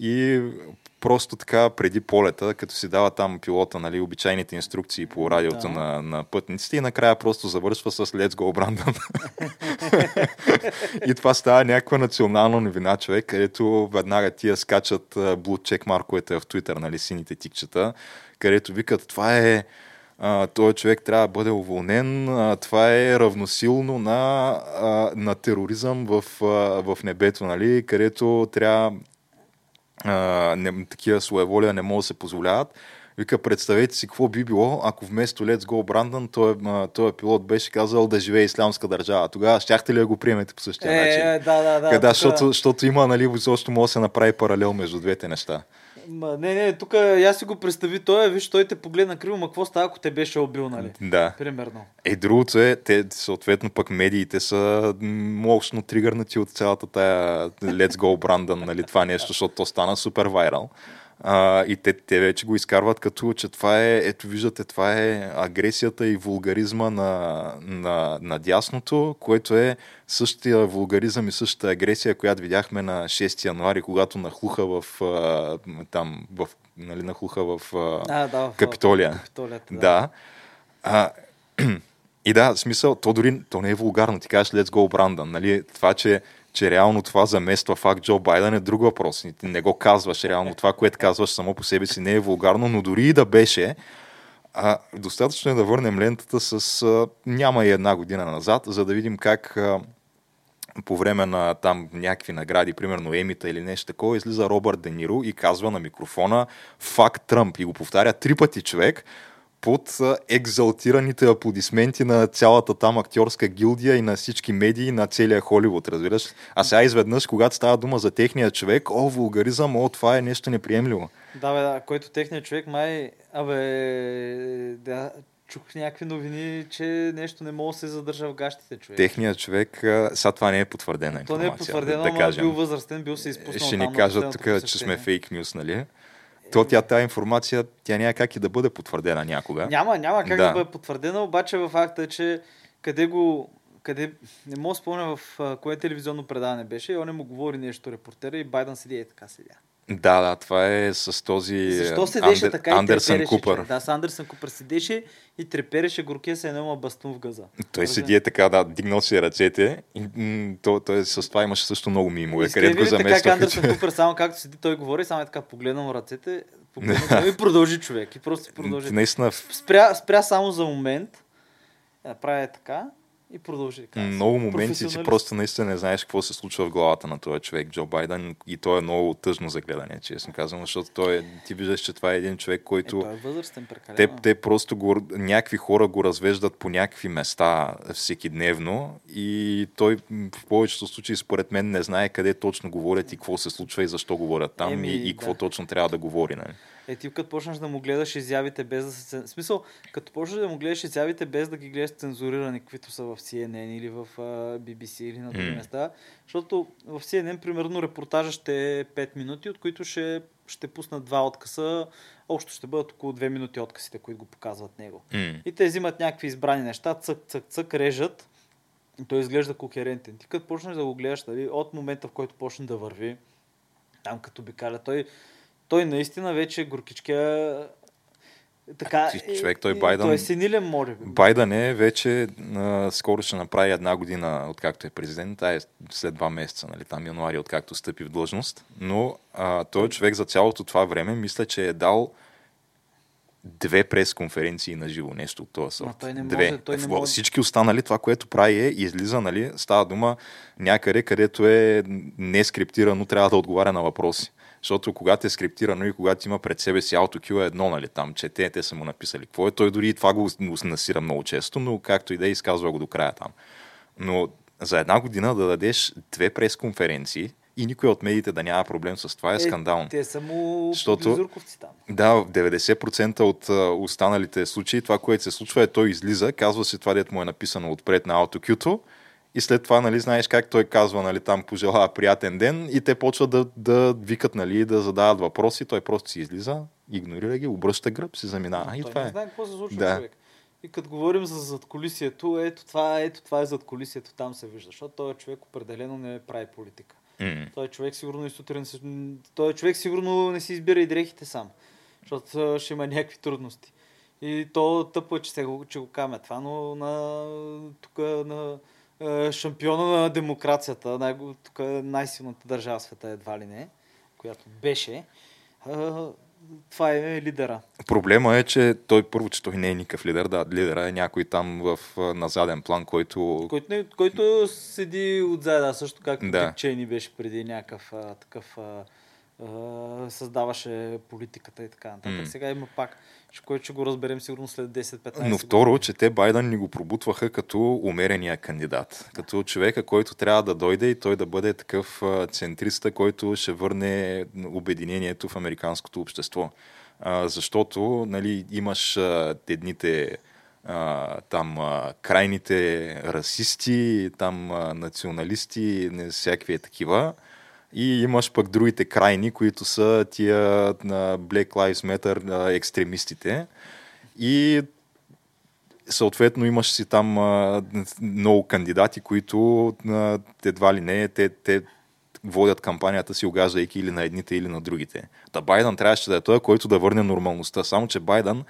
S1: И просто така преди полета, като си дава там пилота, нали, обичайните инструкции по радиото да. на, на пътниците и накрая просто завършва с Let's Go Brandon. и това става някаква национална новина, човек, където веднага тия скачат blue check марковете в Twitter, нали, сините тикчета, където викат, това е а, този човек трябва да бъде уволнен. А, това е равносилно на, а, на тероризъм в, а, в небето, нали, където трябва а, не, такива своеволия не могат да се позволяват. Вика, представете си какво би било, ако вместо Let's Go Brandon, той, той пилот беше казал да живее ислямска държава. Тогава щяхте ли да го приемете по същия
S2: е,
S1: начин?
S2: Е, да, да, да.
S1: Къде, защото, защото има, нали, защото може да се направи паралел между двете неща.
S2: Ма, не, не, тук я си го представи той, виж, той те погледна криво, ма какво става, ако те беше убил, нали?
S1: Да.
S2: Примерно.
S1: Е, другото е, те, съответно, пък медиите са мощно тригърнати от цялата тая Let's Go Brandon, нали, това нещо, защото то стана супер вайрал. А, и те, те вече го изкарват като, че това е, ето виждате, това е агресията и вулгаризма на, на, на дясното, което е същия вулгаризъм и същата агресия, която видяхме на 6 януари, когато нахлуха в там, в, нали, нахлуха в,
S2: а, да, в
S1: Капитолия.
S2: Капитолията, да.
S1: да. А, и да, смисъл, то дори то не е вулгарно. Ти кажеш Let's go, Brandon. Нали? Това, че че реално това замества факт Джо Байден е друг въпрос. Не го казваш реално. Това, което казваш само по себе си не е вулгарно, но дори и да беше, А, достатъчно е да върнем лентата с а, няма и една година назад, за да видим как а, по време на там някакви награди, примерно Емита или нещо такова, излиза Робърт Дениро и казва на микрофона факт Тръмп и го повтаря три пъти човек под екзалтираните аплодисменти на цялата там актьорска гилдия и на всички медии на целия Холивуд, разбираш? А сега изведнъж, когато става дума за техния човек, о, вулгаризъм, о, това е нещо неприемливо.
S2: Да, бе, да, който техният човек май, абе, да, чух някакви новини, че нещо не мога да се задържа в гащите, човек.
S1: Техният човек, сега това не е потвърдена
S2: То не е потвърдено,
S1: да,
S2: да кажем. бил възрастен, бил се изпуснал
S1: Ще ни кажат тук, че сме фейк нюс, нали? То тя тази информация, тя няма как и да бъде потвърдена някога.
S2: Няма, няма как да, да бъде потвърдена, обаче в факта е, че къде го, къде, не мога да спомня в кое телевизионно предаване беше, и он не му говори нещо репортера и Байден седи и така седя.
S1: Да, да, това е с този
S2: Защо седеше
S1: Андер,
S2: така
S1: Андерсън
S2: и
S1: Купър.
S2: Да, с Андерсън Купър седеше и трепереше горкия се едно бастун в газа.
S1: Той Разбира. седи е така, да, дигнал си ръцете и м- то, той с това имаше също много мимове, където го заместваха.
S2: Как Андерсън Купър, само както седи, той говори, само е така погледнал ръцете, погледнал и продължи човек. И просто продължи.
S1: Наистина.
S2: Спря, спря само за момент, прави така и продължи. Така,
S1: много моменти, че просто наистина не знаеш какво се случва в главата на този човек, Джо Байден, и то е много тъжно за гледане, честно казвам, защото той е, ти виждаш, че това е един човек, който...
S2: Е, той е възрастен,
S1: те, те просто го, някакви хора го развеждат по някакви места всеки дневно и той в повечето случаи, според мен, не знае къде точно говорят и какво се случва и защо говорят там Еми, и, и какво да. точно трябва да говори. Нали?
S2: Е, ти като почнеш да му гледаш изявите без да се... Смисъл, като почнеш да му гледаш изявите без да ги гледаш цензурирани, каквито са в CNN или в BBC или на други mm. места, защото в CNN, примерно, репортажа ще е 5 минути, от които ще, ще пуснат два откъса. Общо ще бъдат около 2 минути откъсите, които го показват него.
S1: Mm.
S2: И те взимат някакви избрани неща, цък, цък, цък, режат. И той изглежда кохерентен. Ти като почнеш да го гледаш, дали, от момента в който почне да върви, там като обикаля, той той наистина вече горкичкия така,
S1: ти, човек, той Байден...
S2: Той е синилен, може би.
S1: Байден е вече а, скоро ще направи една година, откакто е президент. Та е след два месеца, нали, там януари, откакто стъпи в длъжност. Но а, той е човек за цялото това време, мисля, че е дал две пресконференции на живо, нещо от този сорт.
S2: той не може,
S1: две.
S2: Той не може.
S1: Всички останали, това, което прави е, излиза, нали, става дума някъде, където е не скриптирано, трябва да отговаря на въпроси. Защото когато е скриптирано и когато има пред себе си AutoQ е едно, нали, там, че те, те са му написали какво е, той дори и това го, насира много често, но както и да е, изказва го до края там. Но за една година да дадеш две пресконференции, и никой от медиите да няма проблем с това е, скандално.
S2: Е, те са му Защото, там.
S1: Да, в 90% от останалите случаи това, което се случва е той излиза, казва се това, дето му е написано отпред на AutoQ-то и след това, нали, знаеш как той казва, нали, там пожелава приятен ден и те почват да, да викат, нали, да задават въпроси, той просто си излиза, игнорира ги, обръща гръб, си заминава. И
S2: той
S1: това
S2: не
S1: е.
S2: знае какво се случва да. човек. И като говорим за задколисието, ето това, ето това е задколисието, там се вижда, защото този човек определено не прави политика.
S1: Mm.
S2: Той човек сигурно и сутрин, той човек сигурно не си избира и дрехите сам, защото ще има някакви трудности. И то тъпо е, че, се че го каме това, но на, тук на шампиона на демокрацията, най- тук е най-силната държава в света едва ли не, която беше. Е, това е лидера.
S1: Проблема е, че той първо, че той не е никакъв лидер, да, лидера е някой там в, на заден план, който...
S2: Който, не, който седи отзад, да, също както да. Чейни беше преди някакъв а, такъв а, създаваше политиката и така нататък. Mm. Сега има пак което ще го разберем сигурно след 10-15
S1: Но второ, че те Байден ни го пробутваха като умерения кандидат. Като човека, който трябва да дойде и той да бъде такъв центриста, който ще върне обединението в американското общество. А, защото нали, имаш а, едните а, там а, крайните расисти, там а, националисти, всякакви такива. И имаш пък другите крайни, които са тия на Black Lives Matter екстремистите. И съответно имаш си там много кандидати, които а, едва ли не, те, те водят кампанията си, огаждайки или на едните, или на другите. Та Байден трябваше да е той, който да върне нормалността. Само, че Байден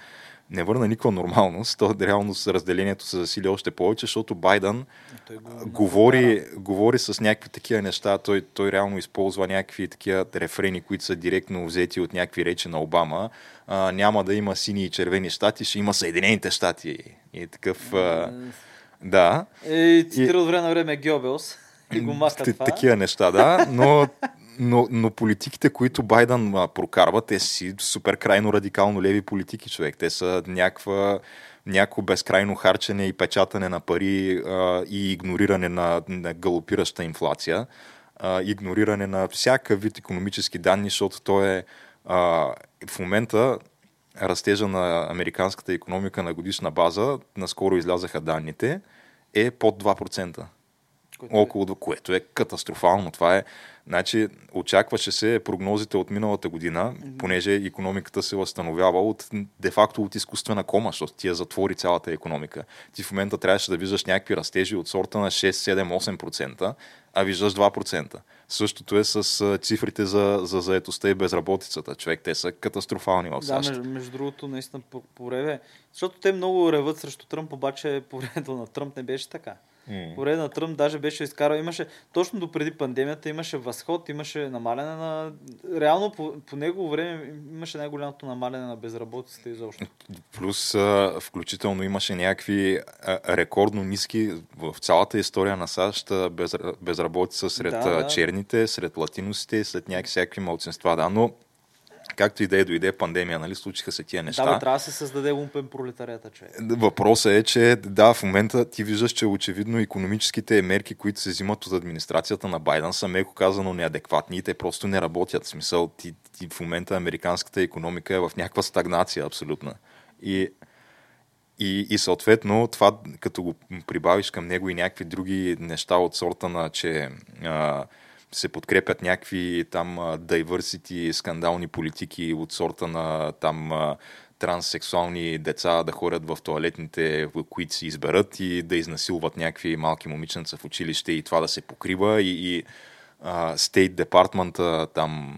S1: не върна никаква нормалност. То реално с разделението се засили още повече, защото Байден
S2: Той го
S1: говори, говори с някакви такива неща. Той, той реално използва някакви такива рефрени, които са директно взети от някакви речи на Обама. А, няма да има сини и червени щати, ще има Съединените щати. И такъв... А, да.
S2: Е, цитира от време на време Гьобелс и го това.
S1: Такива неща, да, но, но, но политиките, които Байден прокарва, те си супер крайно радикално леви политики, човек. Те са някаква някакво безкрайно харчене и печатане на пари а, и игнориране на, на галопираща инфлация, а, игнориране на всякакъв вид економически данни, защото то е а, в момента растежа на американската економика на годишна база, наскоро излязаха данните, е под 2%
S2: Което е-
S1: около, което е катастрофално. Това е, значи, очакваше се прогнозите от миналата година, понеже економиката се възстановява от, де-факто от изкуствена кома, защото ти я затвори цялата економика. Ти в момента трябваше да виждаш някакви растежи от сорта на 6, 7, 8%, а виждаш 2%. Същото е с цифрите за, за заетостта и безработицата. Човек, те са катастрофални в
S2: Да,
S1: САЩ.
S2: между, между другото, наистина по, по време. Защото те много реват срещу Тръмп, обаче по времето на Тръмп не беше така.
S1: М.
S2: По време на Тръмп даже беше изкарал, имаше, точно до преди пандемията имаше възход, имаше намаляне на... Реално по, по негово време имаше най-голямото намаляне на безработицата изобщо.
S1: Плюс а, включително имаше някакви а, рекордно ниски в цялата история на САЩ без, безработица сред
S2: да.
S1: черните, сред латиносите, след някакви всякакви малцинства. Да, но както и да е, дойде пандемия, нали, случиха се тия неща.
S2: Да, бе, трябва да се създаде лумпен пролетарията, човек.
S1: Въпросът е, че да, в момента ти виждаш, че очевидно економическите мерки, които се взимат от администрацията на Байден са меко казано неадекватни и те просто не работят. В смисъл, ти, ти в момента американската економика е в някаква стагнация абсолютна. И, и, и съответно това, като го прибавиш към него и някакви други неща от сорта на, че а, се подкрепят някакви там diversity скандални политики от сорта на там транссексуални деца да ходят в туалетните, които си изберат и да изнасилват някакви малки момиченца в училище и това да се покрива и, и State Department, там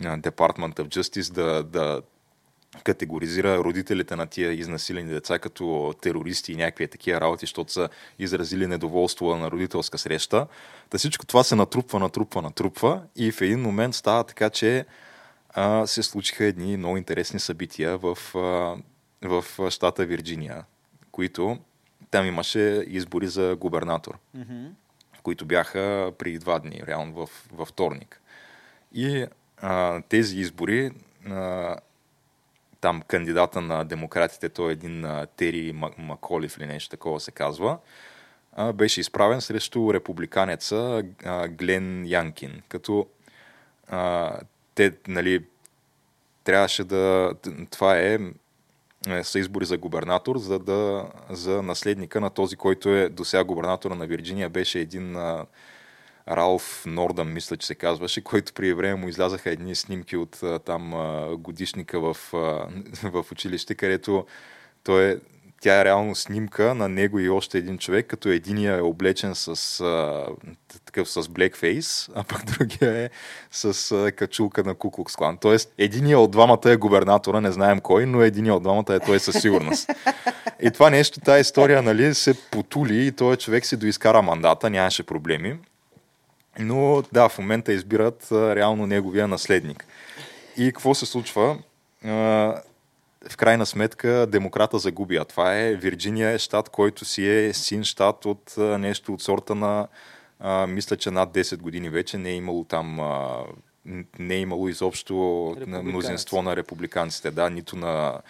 S1: Department of Justice да, да категоризира родителите на тия изнасилени деца като терористи и някакви такива работи, защото са изразили недоволство на родителска среща. Та всичко това се натрупва, натрупва, натрупва и в един момент става така, че а, се случиха едни много интересни събития в, а, в щата Вирджиния, които там имаше избори за губернатор,
S2: Мгм.
S1: които бяха преди два дни, реално в, във вторник. И а, тези избори а, там кандидата на демократите, той е един Тери Ма- Маколив или нещо такова се казва, беше изправен срещу републиканеца Глен Янкин, като те, нали, трябваше да... Това е е, са избори за губернатор, за, да, за наследника на този, който е до сега губернатора на Вирджиния, беше един Ралф Нордън, мисля, че се казваше, който при време му излязаха едни снимки от там годишника в, в училище, където той е, тя е реално снимка на него и още един човек, като единия е облечен с а, такъв с blackface, а пък другия е с а, качулка на Куклукс Клан. Тоест, единия от двамата е губернатора, не знаем кой, но единия от двамата е той със сигурност. И това нещо, тази история, нали, се потули и този човек си доизкара мандата, нямаше проблеми. Но да, в момента избират а, реално неговия наследник. И какво се случва? А, в крайна сметка демократа загуби. А това е Вирджиния е щат, който си е син щат от а, нещо от сорта на а, мисля, че над 10 години вече не е имало там а, не е имало изобщо на мнозинство на републиканците, да, нито на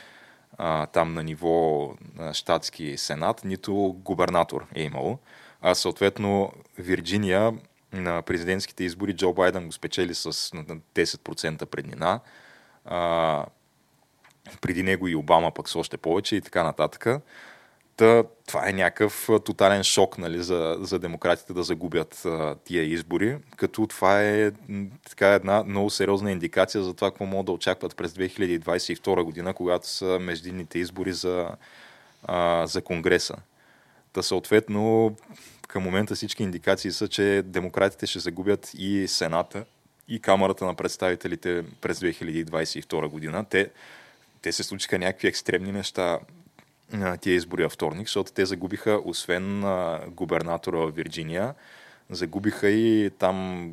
S1: а, там на ниво а, щатски сенат, нито губернатор е имало. А съответно Вирджиния на президентските избори Джо Байден го спечели с на 10% преднина. А, преди него и Обама пък с още повече и така нататък. Та, това е някакъв тотален шок нали, за, за демократите да загубят а, тия избори, като това е така една много сериозна индикация за това какво могат да очакват през 2022 година, когато са междинните избори за, а, за Конгреса. Та съответно, към момента всички индикации са, че демократите ще загубят и Сената, и Камерата на представителите през 2022 година. Те те се случиха някакви екстремни неща на тия избори във вторник, защото те загубиха, освен губернатора в Вирджиния, загубиха и там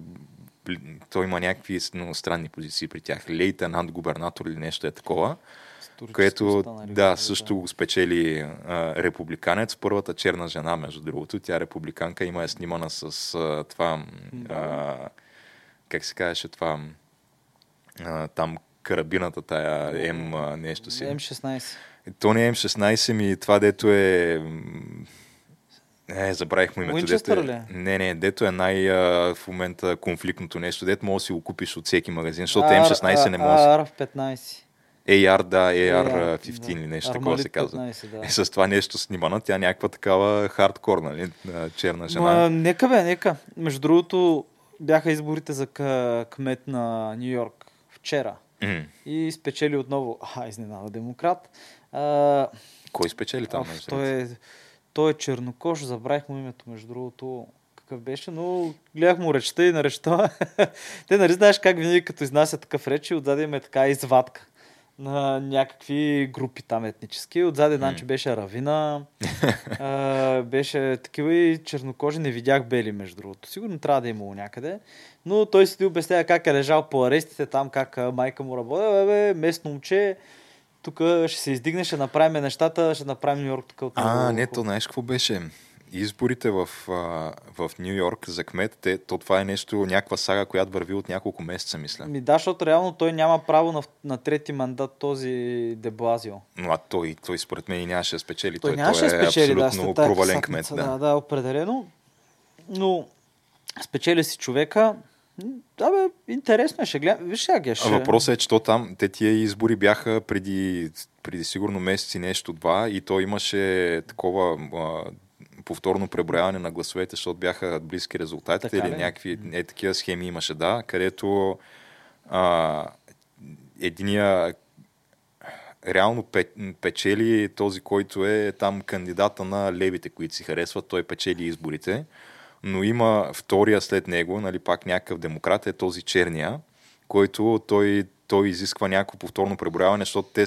S1: той има някакви странни позиции при тях. Лейтенант губернатор или нещо е такова, което
S2: останали
S1: да, също го спечели а, републиканец, първата черна жена, между другото. Тя е републиканка, има е снимана с а, това, а, как се казваше това, а, там карабината, тая М нещо си.
S2: М16.
S1: То не е М16, ми това дето е... м, Е, забравих му името.
S2: Уинчестър
S1: дето е...
S2: е?
S1: Не, не, дето е най а, в момента конфликтното нещо, дето може да си го купиш от всеки магазин, защото
S2: Ар-
S1: М16 не може.
S2: AR-15.
S1: AR, да, AR
S2: AR,
S1: 15
S2: да.
S1: или нещо такова се казва.
S2: 15, да.
S1: Е, с това нещо снимана, тя е някаква такава хардкор, нали, черна жена.
S2: Ма, нека бе, нека. Между другото, бяха изборите за к- кмет на Нью Йорк вчера.
S1: М.
S2: И спечели отново, а, изненада демократ. А,
S1: Кой спечели там?
S2: Оф, той, е, той е чернокош, забравих му името, между другото, какъв беше, но гледах му речта и на речта. Те нали знаеш как винаги като изнася такъв реч и отзади има така извадка на някакви групи там етнически. Отзади значи беше Равина, а, беше такива и чернокожи, не видях бели между другото. Сигурно трябва да е имало някъде. Но той си ти обяснява как е лежал по арестите, там как майка му работи. Бе, местно момче, тук ще се издигне, ще направим нещата, ще направим Нью Йорк тук от
S1: А, не, то знаеш какво беше? Изборите в, в Нью Йорк за кмет, те, то това е нещо, някаква сага, която върви от няколко месеца, мисля.
S2: Ми да, защото реално той няма право на, на трети мандат този Деблазио.
S1: Но а той, той според мен и нямаше да спечели.
S2: Той,
S1: Той,
S2: нямаше да
S1: той е
S2: спечели, да,
S1: абсолютно
S2: тази
S1: провален кмет. Да.
S2: да, да, определено. Но спечели си човека. Да, бе, интересно е, ще гледам. Виж сега, Геш.
S1: А въпросът е, че то там, те тия избори бяха преди, преди сигурно месеци нещо-два и то имаше такова а, повторно преброяване на гласовете, защото бяха близки резултатите
S2: Така
S1: или
S2: ли?
S1: някакви е, такива схеми имаше, да, където а, единия реално пе- печели този, който е там кандидата на левите, които си харесват, той печели изборите, но има втория след него, нали, пак някакъв демократ, е този черния, който той, той изисква някакво повторно преброяване, защото те,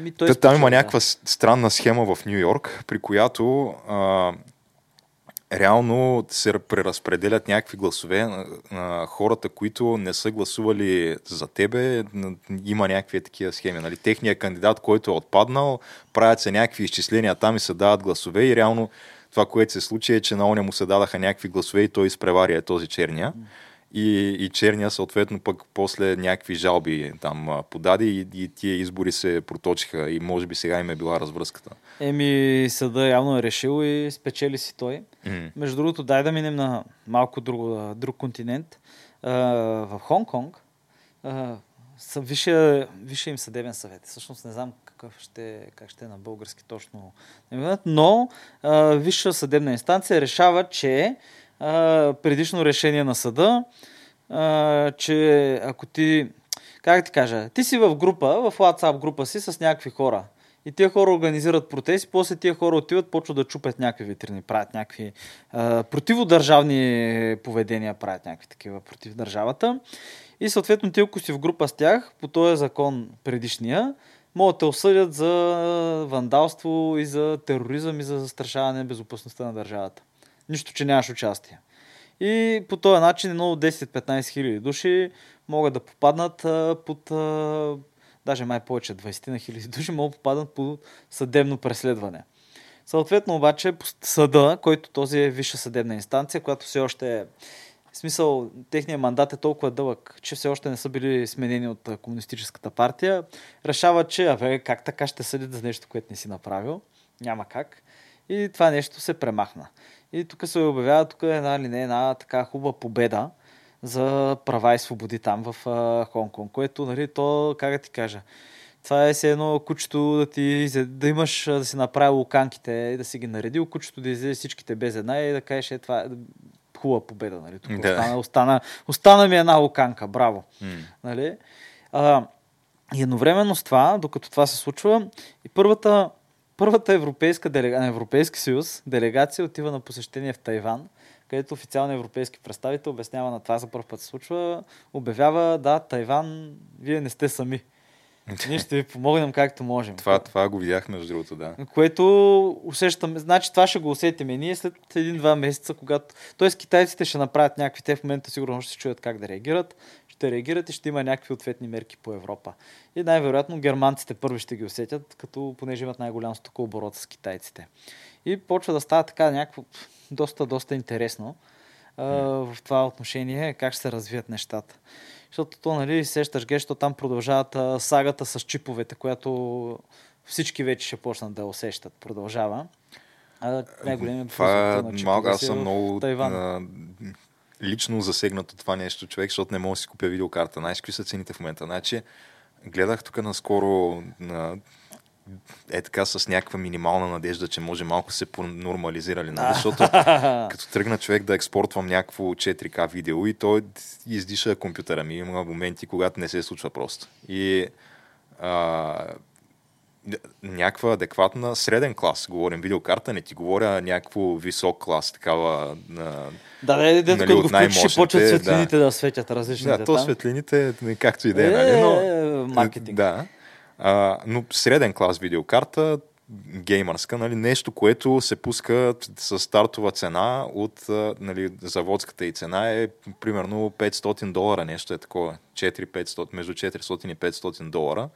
S2: Ми,
S1: Та, там има някаква странна схема в Нью Йорк, при която а, реално се преразпределят някакви гласове на, на хората, които не са гласували за тебе. Има някакви такива схеми. Нали? Техният кандидат, който е отпаднал, правят се някакви изчисления там и се дават гласове и реално това, което се случи е, че на оня му се дадаха някакви гласове и той изпревари е този черния. И, и черния съответно пък после някакви жалби там подаде и, и тия избори се проточиха и може би сега им е била развръзката.
S2: Еми, съда явно е решил и спечели си той.
S1: М.
S2: Между другото, дай да минем на малко друг, друг континент. А, в Хонг-Конг висше им съдебен съвет. Всъщност не знам какъв ще, как ще е на български точно. Но а, висша съдебна инстанция решава, че предишно решение на съда, а, че ако ти, как ти кажа, ти си в група, в WhatsApp група си с някакви хора. И тия хора организират протести, после тия хора отиват, почват да чупят някакви витрини, правят някакви а, противодържавни поведения, правят някакви такива против държавата. И съответно ти, ако си в група с тях, по този закон предишния, могат да те осъдят за вандалство и за тероризъм и за застрашаване на безопасността на държавата. Нищо, че нямаш участие. И по този начин едно от 10-15 хиляди души могат да попаднат а, под, а, даже май повече, 20 на хиляди души могат да попаднат по съдебно преследване. Съответно обаче съда, който този е висша съдебна инстанция, която все още е в смисъл, техният мандат е толкова дълъг, че все още не са били сменени от комунистическата партия. Решава, че абе, как така ще съдят за нещо, което не си направил. Няма как. И това нещо се премахна. И тук се обявява тук е една ли не една така хубава победа за права и свободи там в а, Хонг-Конг, което, нали, то, как да ти кажа, това е все едно кучето да ти да имаш, да си направил луканките и да си ги наредил, кучето да излезе всичките без една и да кажеш, е, това е хубава победа, нали? Тук
S1: Да.
S2: остана, остана, остана ми една луканка, браво. Нали? А, и едновременно с това, докато това се случва, и първата, първата европейска делега... на Европейски съюз делегация отива на посещение в Тайван, където официалният европейски представител обяснява на това за първ път се случва, обявява, да, Тайван, вие не сте сами. Ние ще ви помогнем както можем.
S1: Това, това го видях между другото, да.
S2: Което усещаме, значи това ще го усетиме ние след един-два месеца, когато... Тоест китайците ще направят някакви, те в момента сигурно ще се чуят как да реагират, ще реагират и ще има някакви ответни мерки по Европа. И най-вероятно германците първи ще ги усетят, като понеже имат най-голям стокооборот с китайците. И почва да става така някакво доста, доста интересно а, в това отношение, как ще се развият нещата. Защото то, нали, сещаш ге, защото там продължават а, сагата с чиповете, която всички вече ще почнат да усещат. Продължава. А, най-големият
S1: Това
S2: на
S1: малко, аз
S2: е
S1: съм много
S2: Тайван.
S1: Лично засегнат от това нещо, човек, защото не мога да си купя видеокарта. Знаеш какви са цените в момента? Значи, гледах тук наскоро на е така с някаква минимална надежда, че може малко се нормализирали, нали? защото като тръгна човек да експортвам някакво 4К видео и той издиша компютъра ми. Има моменти, когато не се случва просто. И а, някаква адекватна среден клас, говорим видеокарта, не ти говоря някакво висок клас, такава на...
S2: Да, да, да,
S1: Нали, от
S2: го включиш, почват
S1: да.
S2: светлините да, светят различните
S1: Да, то светлините, както и да е, нали, но...
S2: Е, маркетинг.
S1: Да. А, но среден клас видеокарта, геймърска, нали, нещо, което се пуска с стартова цена от нали, заводската и цена е примерно 500 долара, нещо е такова. 4-500, между 400 и 500 долара.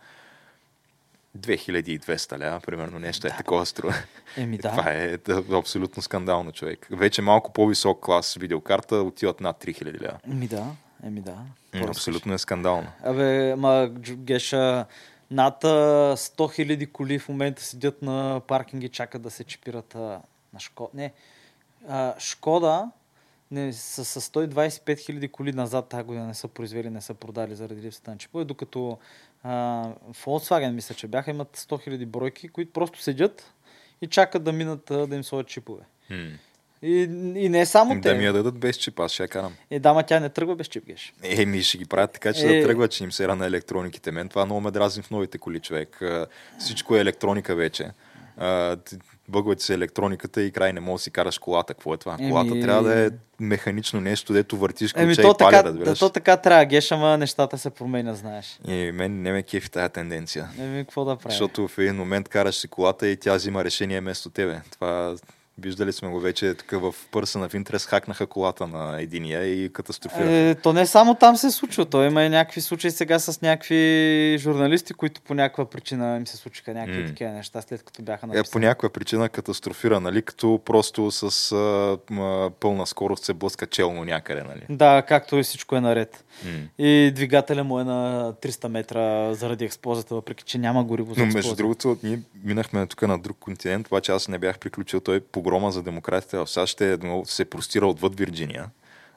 S1: 2200 ля, примерно нещо е такова струва.
S2: Еми да.
S1: Това е абсолютно скандално, човек. Вече малко по-висок клас видеокарта отиват над 3000 ля.
S2: Еми да, еми да.
S1: М, Абсолютно е скандално.
S2: Абе, ма, Геша, над а, 100 хиляди коли в момента седят на паркинги, чакат да се чипират а, на Шкода. Не, а, Шкода не, с, с 125 хиляди коли назад тази година не са произвели, не са продали заради липсата на чипове, докато а, Volkswagen мисля, че бяха, имат 100 хиляди бройки, които просто седят и чакат да минат а, да им сложат чипове.
S1: М.
S2: И, и не само те.
S1: Да ми я дадат без чип, аз ще я карам.
S2: Е, да, ма тя не тръгва без чип, Геш.
S1: Еми, ще ги правят така, че
S2: Е.
S1: да тръгват, че им сера на електрониките. Мен това много ме дразни в новите коли, човек. Всичко е електроника вече. А, Бъгват се електрониката и край не можеш да си караш колата. Какво е това?
S2: Еми-
S1: Колата трябва да е механично нещо, дето въртиш ключа
S2: Еми,
S1: и
S2: то
S1: пали,
S2: така,
S1: разбираш.
S2: да, то така трябва, Геш, ама нещата се променят, знаеш.
S1: И мен не ме кефи тази тенденция.
S2: Еми, какво да правим?
S1: Защото в един момент караш си колата и тя взима решение вместо тебе. Това виждали сме го вече тук в Person of Interest, хакнаха колата на единия и катастрофираха.
S2: Е, то не само там се случва, то има и някакви случаи сега с някакви журналисти, които по някаква причина им се случиха някакви
S1: М.
S2: такива неща, след като бяха
S1: Е, по
S2: написани.
S1: някаква причина катастрофира, нали? Като просто с а, м, пълна скорост се блъска челно някъде, нали?
S2: Да, както и всичко е наред.
S1: М.
S2: И двигателя му е на 300 метра заради експлозията, въпреки че няма гориво за
S1: Но
S2: експлозия.
S1: между другото, ние минахме тук на друг континент, обаче аз не бях приключил. Той погрома за демократите в САЩ е много, се простира отвъд Вирджиния,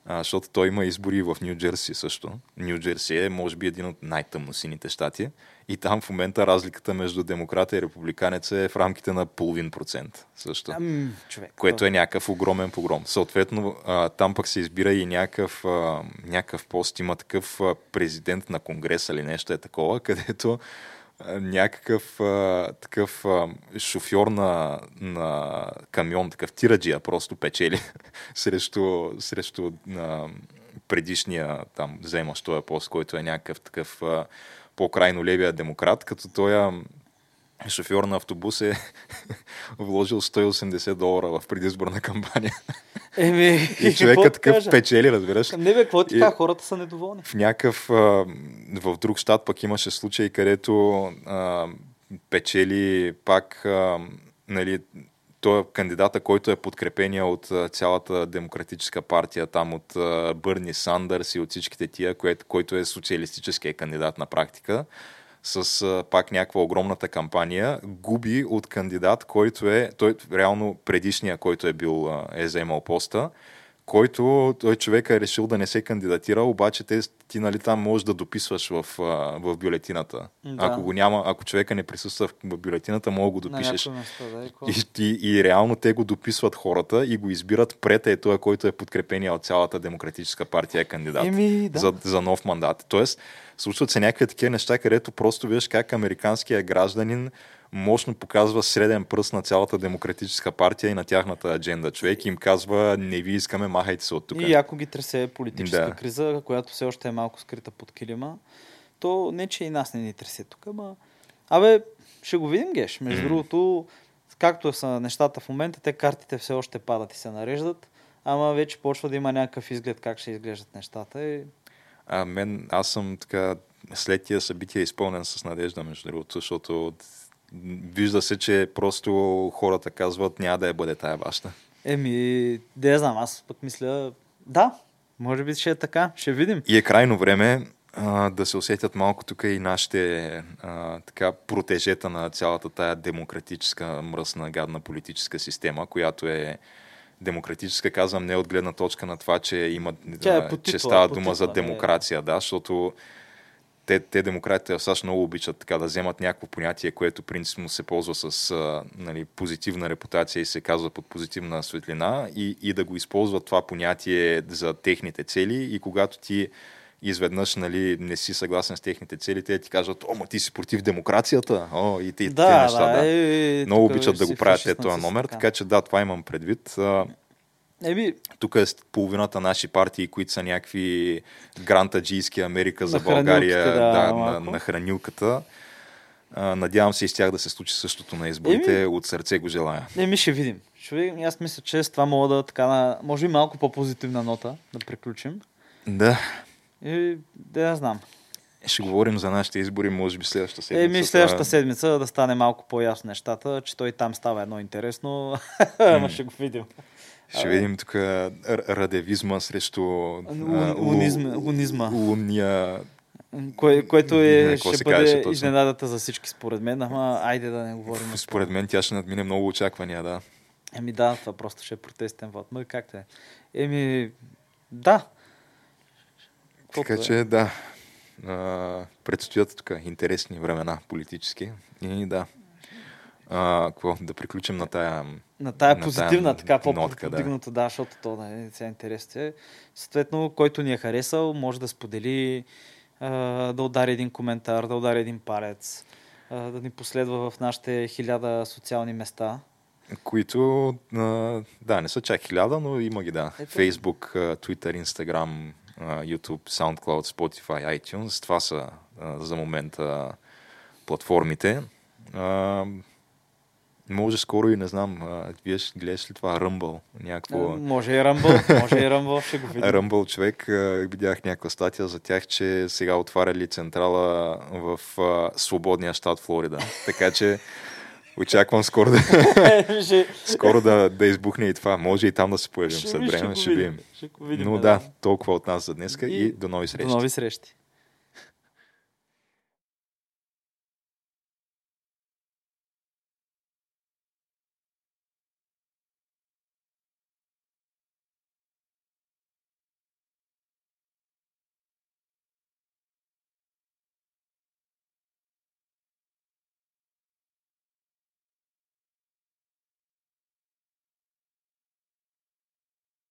S1: а, защото той има избори в Нью Джерси също. Нью Джерси е, може би, един от най-тъмносините щати. И там в момента разликата между демократа и републиканеца е в рамките на половин процент също.
S2: Ам, човек.
S1: което е някакъв огромен погром. Съответно, а, там пък се избира и някакъв, а, някакъв пост, има такъв президент на Конгреса или нещо е такова, където някакъв а, такъв а, шофьор на, на камион, такъв тираджия просто печели срещу, срещу а, предишния там вземащ този пост, който е някакъв такъв по-крайно левия демократ, като той шофьор на автобус е вложил 180 долара в предизборна кампания.
S2: Еми,
S1: И
S2: да
S1: такъв
S2: кажа?
S1: печели, разбираш.
S2: Не бе, какво
S1: И-
S2: кажа, хората са недоволни.
S1: В някакъв, в друг щат пък имаше случай, където а, печели пак, а, нали, той е кандидата, който е подкрепения от цялата демократическа партия, там от Бърни Сандърс и от всичките тия, който е социалистическия кандидат на практика, с а, пак някаква огромната кампания, губи от кандидат, който е, той реално предишния, който е бил, а, е заемал поста, който той човек е решил да не се кандидатира, обаче те, ти нали, там можеш да дописваш в, в бюлетината.
S2: Да.
S1: Ако го няма, ако човека не присъства в бюлетината, мога да го допишеш.
S2: място, да, и?
S1: И, и, и реално те го дописват хората и го избират пред е той, който е подкрепения от цялата демократическа партия кандидат
S2: Еми, да.
S1: за, за нов мандат. Тоест, случват се някакви такива неща, където просто виждаш как американският гражданин мощно показва среден пръст на цялата демократическа партия и на тяхната адженда. Човек им казва, не ви искаме, махайте се от тук.
S2: И яко ги тресе политическа
S1: Да.
S2: криза, която все още е малко скрита под килима. то не, че и нас не ни тресе тук, ама... Абе, ще го видим, Геш. Между
S1: М.
S2: другото, както са нещата в момента, те картите все още падат и се нареждат, ама вече почва да има някакъв изглед как ще изглеждат нещата. И...
S1: А мен, аз съм така след тия събития изпълнен с надежда, между другото, защото от- вижда се, че просто хората казват няма да я бъде тая баща.
S2: Еми, да я знам, аз пък мисля, да, може би ще е така, ще видим.
S1: И е крайно време а, да се усетят малко тук и нашите а, така протежета на цялата тая демократическа, мръсна, гадна политическа система, която е демократическа, казвам, не от гледна точка на това, че, има,
S2: Тя е
S1: а,
S2: по
S1: че става
S2: по
S1: дума за
S2: е.
S1: демокрация, да, защото те, те демократите в САЩ много обичат така да вземат някакво понятие, което принципно се ползва с а, нали, позитивна репутация и се казва под позитивна светлина и, и да го използват това понятие за техните цели и когато ти изведнъж нали, не си съгласен с техните цели, те ти кажат, о, ма ти си против демокрацията. О, и те, те
S2: да,
S1: неща, да.
S2: Е,
S1: Много
S2: тук
S1: обичат
S2: вече
S1: да го правят те
S2: фашист,
S1: този номер, така че да, това имам предвид. А,
S2: Еми,
S1: тук е половината наши партии, които са някакви грантаджийски Америка за
S2: На
S1: България,
S2: да,
S1: да, на,
S2: малко.
S1: на хранилката. А, надявам се и с тях да се случи същото на изборите. От сърце го желая.
S2: еми ще видим. Ще видим. И Аз мисля, че с това мога да така на, може би малко по-позитивна нота да приключим.
S1: Да,
S2: И да я знам.
S1: ще говорим за нашите избори, може би следващата седмица.
S2: Еми следващата седмица да стане малко по-ясно нещата, че той там става едно интересно, ама ще го видим.
S1: Ще видим тук радевизма срещу
S2: лунизма-
S1: лунния
S2: Кое, което е, ще бъде
S1: точно?
S2: изненадата за всички според мен, ама айде да не говорим.
S1: Според мен тя ще надмине много очаквания, да.
S2: Еми да, това просто ще е протестен вод. Ма както е. Еми, да.
S1: Така
S2: е.
S1: че да, а, предстоят тук интересни времена политически. И да, а, какво, да приключим на тая...
S2: На тая
S1: на
S2: позитивна,
S1: тая
S2: така
S1: нотка, да.
S2: по-подигната, да. защото то нали, сега интересно е. Съответно, който ни е харесал, може да сподели, а, да удари един коментар, да удари един палец, а, да ни последва в нашите хиляда социални места.
S1: които, а, да, не са чак хиляда, но има ги, да.
S2: Ето.
S1: Facebook, Twitter, Instagram, YouTube, SoundCloud, Spotify, iTunes. Това са за момента платформите. Може скоро и не знам, а, вие ще гледаш ли това Rumble? Някакво...
S2: А, може и Ръмбъл, може и Ръмбъл, ще го видим.
S1: Ръмбъл човек, а, видях някаква статия за тях, че сега отваряли централа в а, свободния щат Флорида. Така че очаквам скоро да,
S2: ще,
S1: скоро да, да избухне и това. Може и там да се появим
S2: ще,
S1: след
S2: ще
S1: време,
S2: го
S1: ще
S2: видим.
S1: видим.
S2: Ще видим,
S1: Но да, толкова от нас за днеска и,
S2: И
S1: до нови
S2: До
S1: срещи.
S2: нови срещи.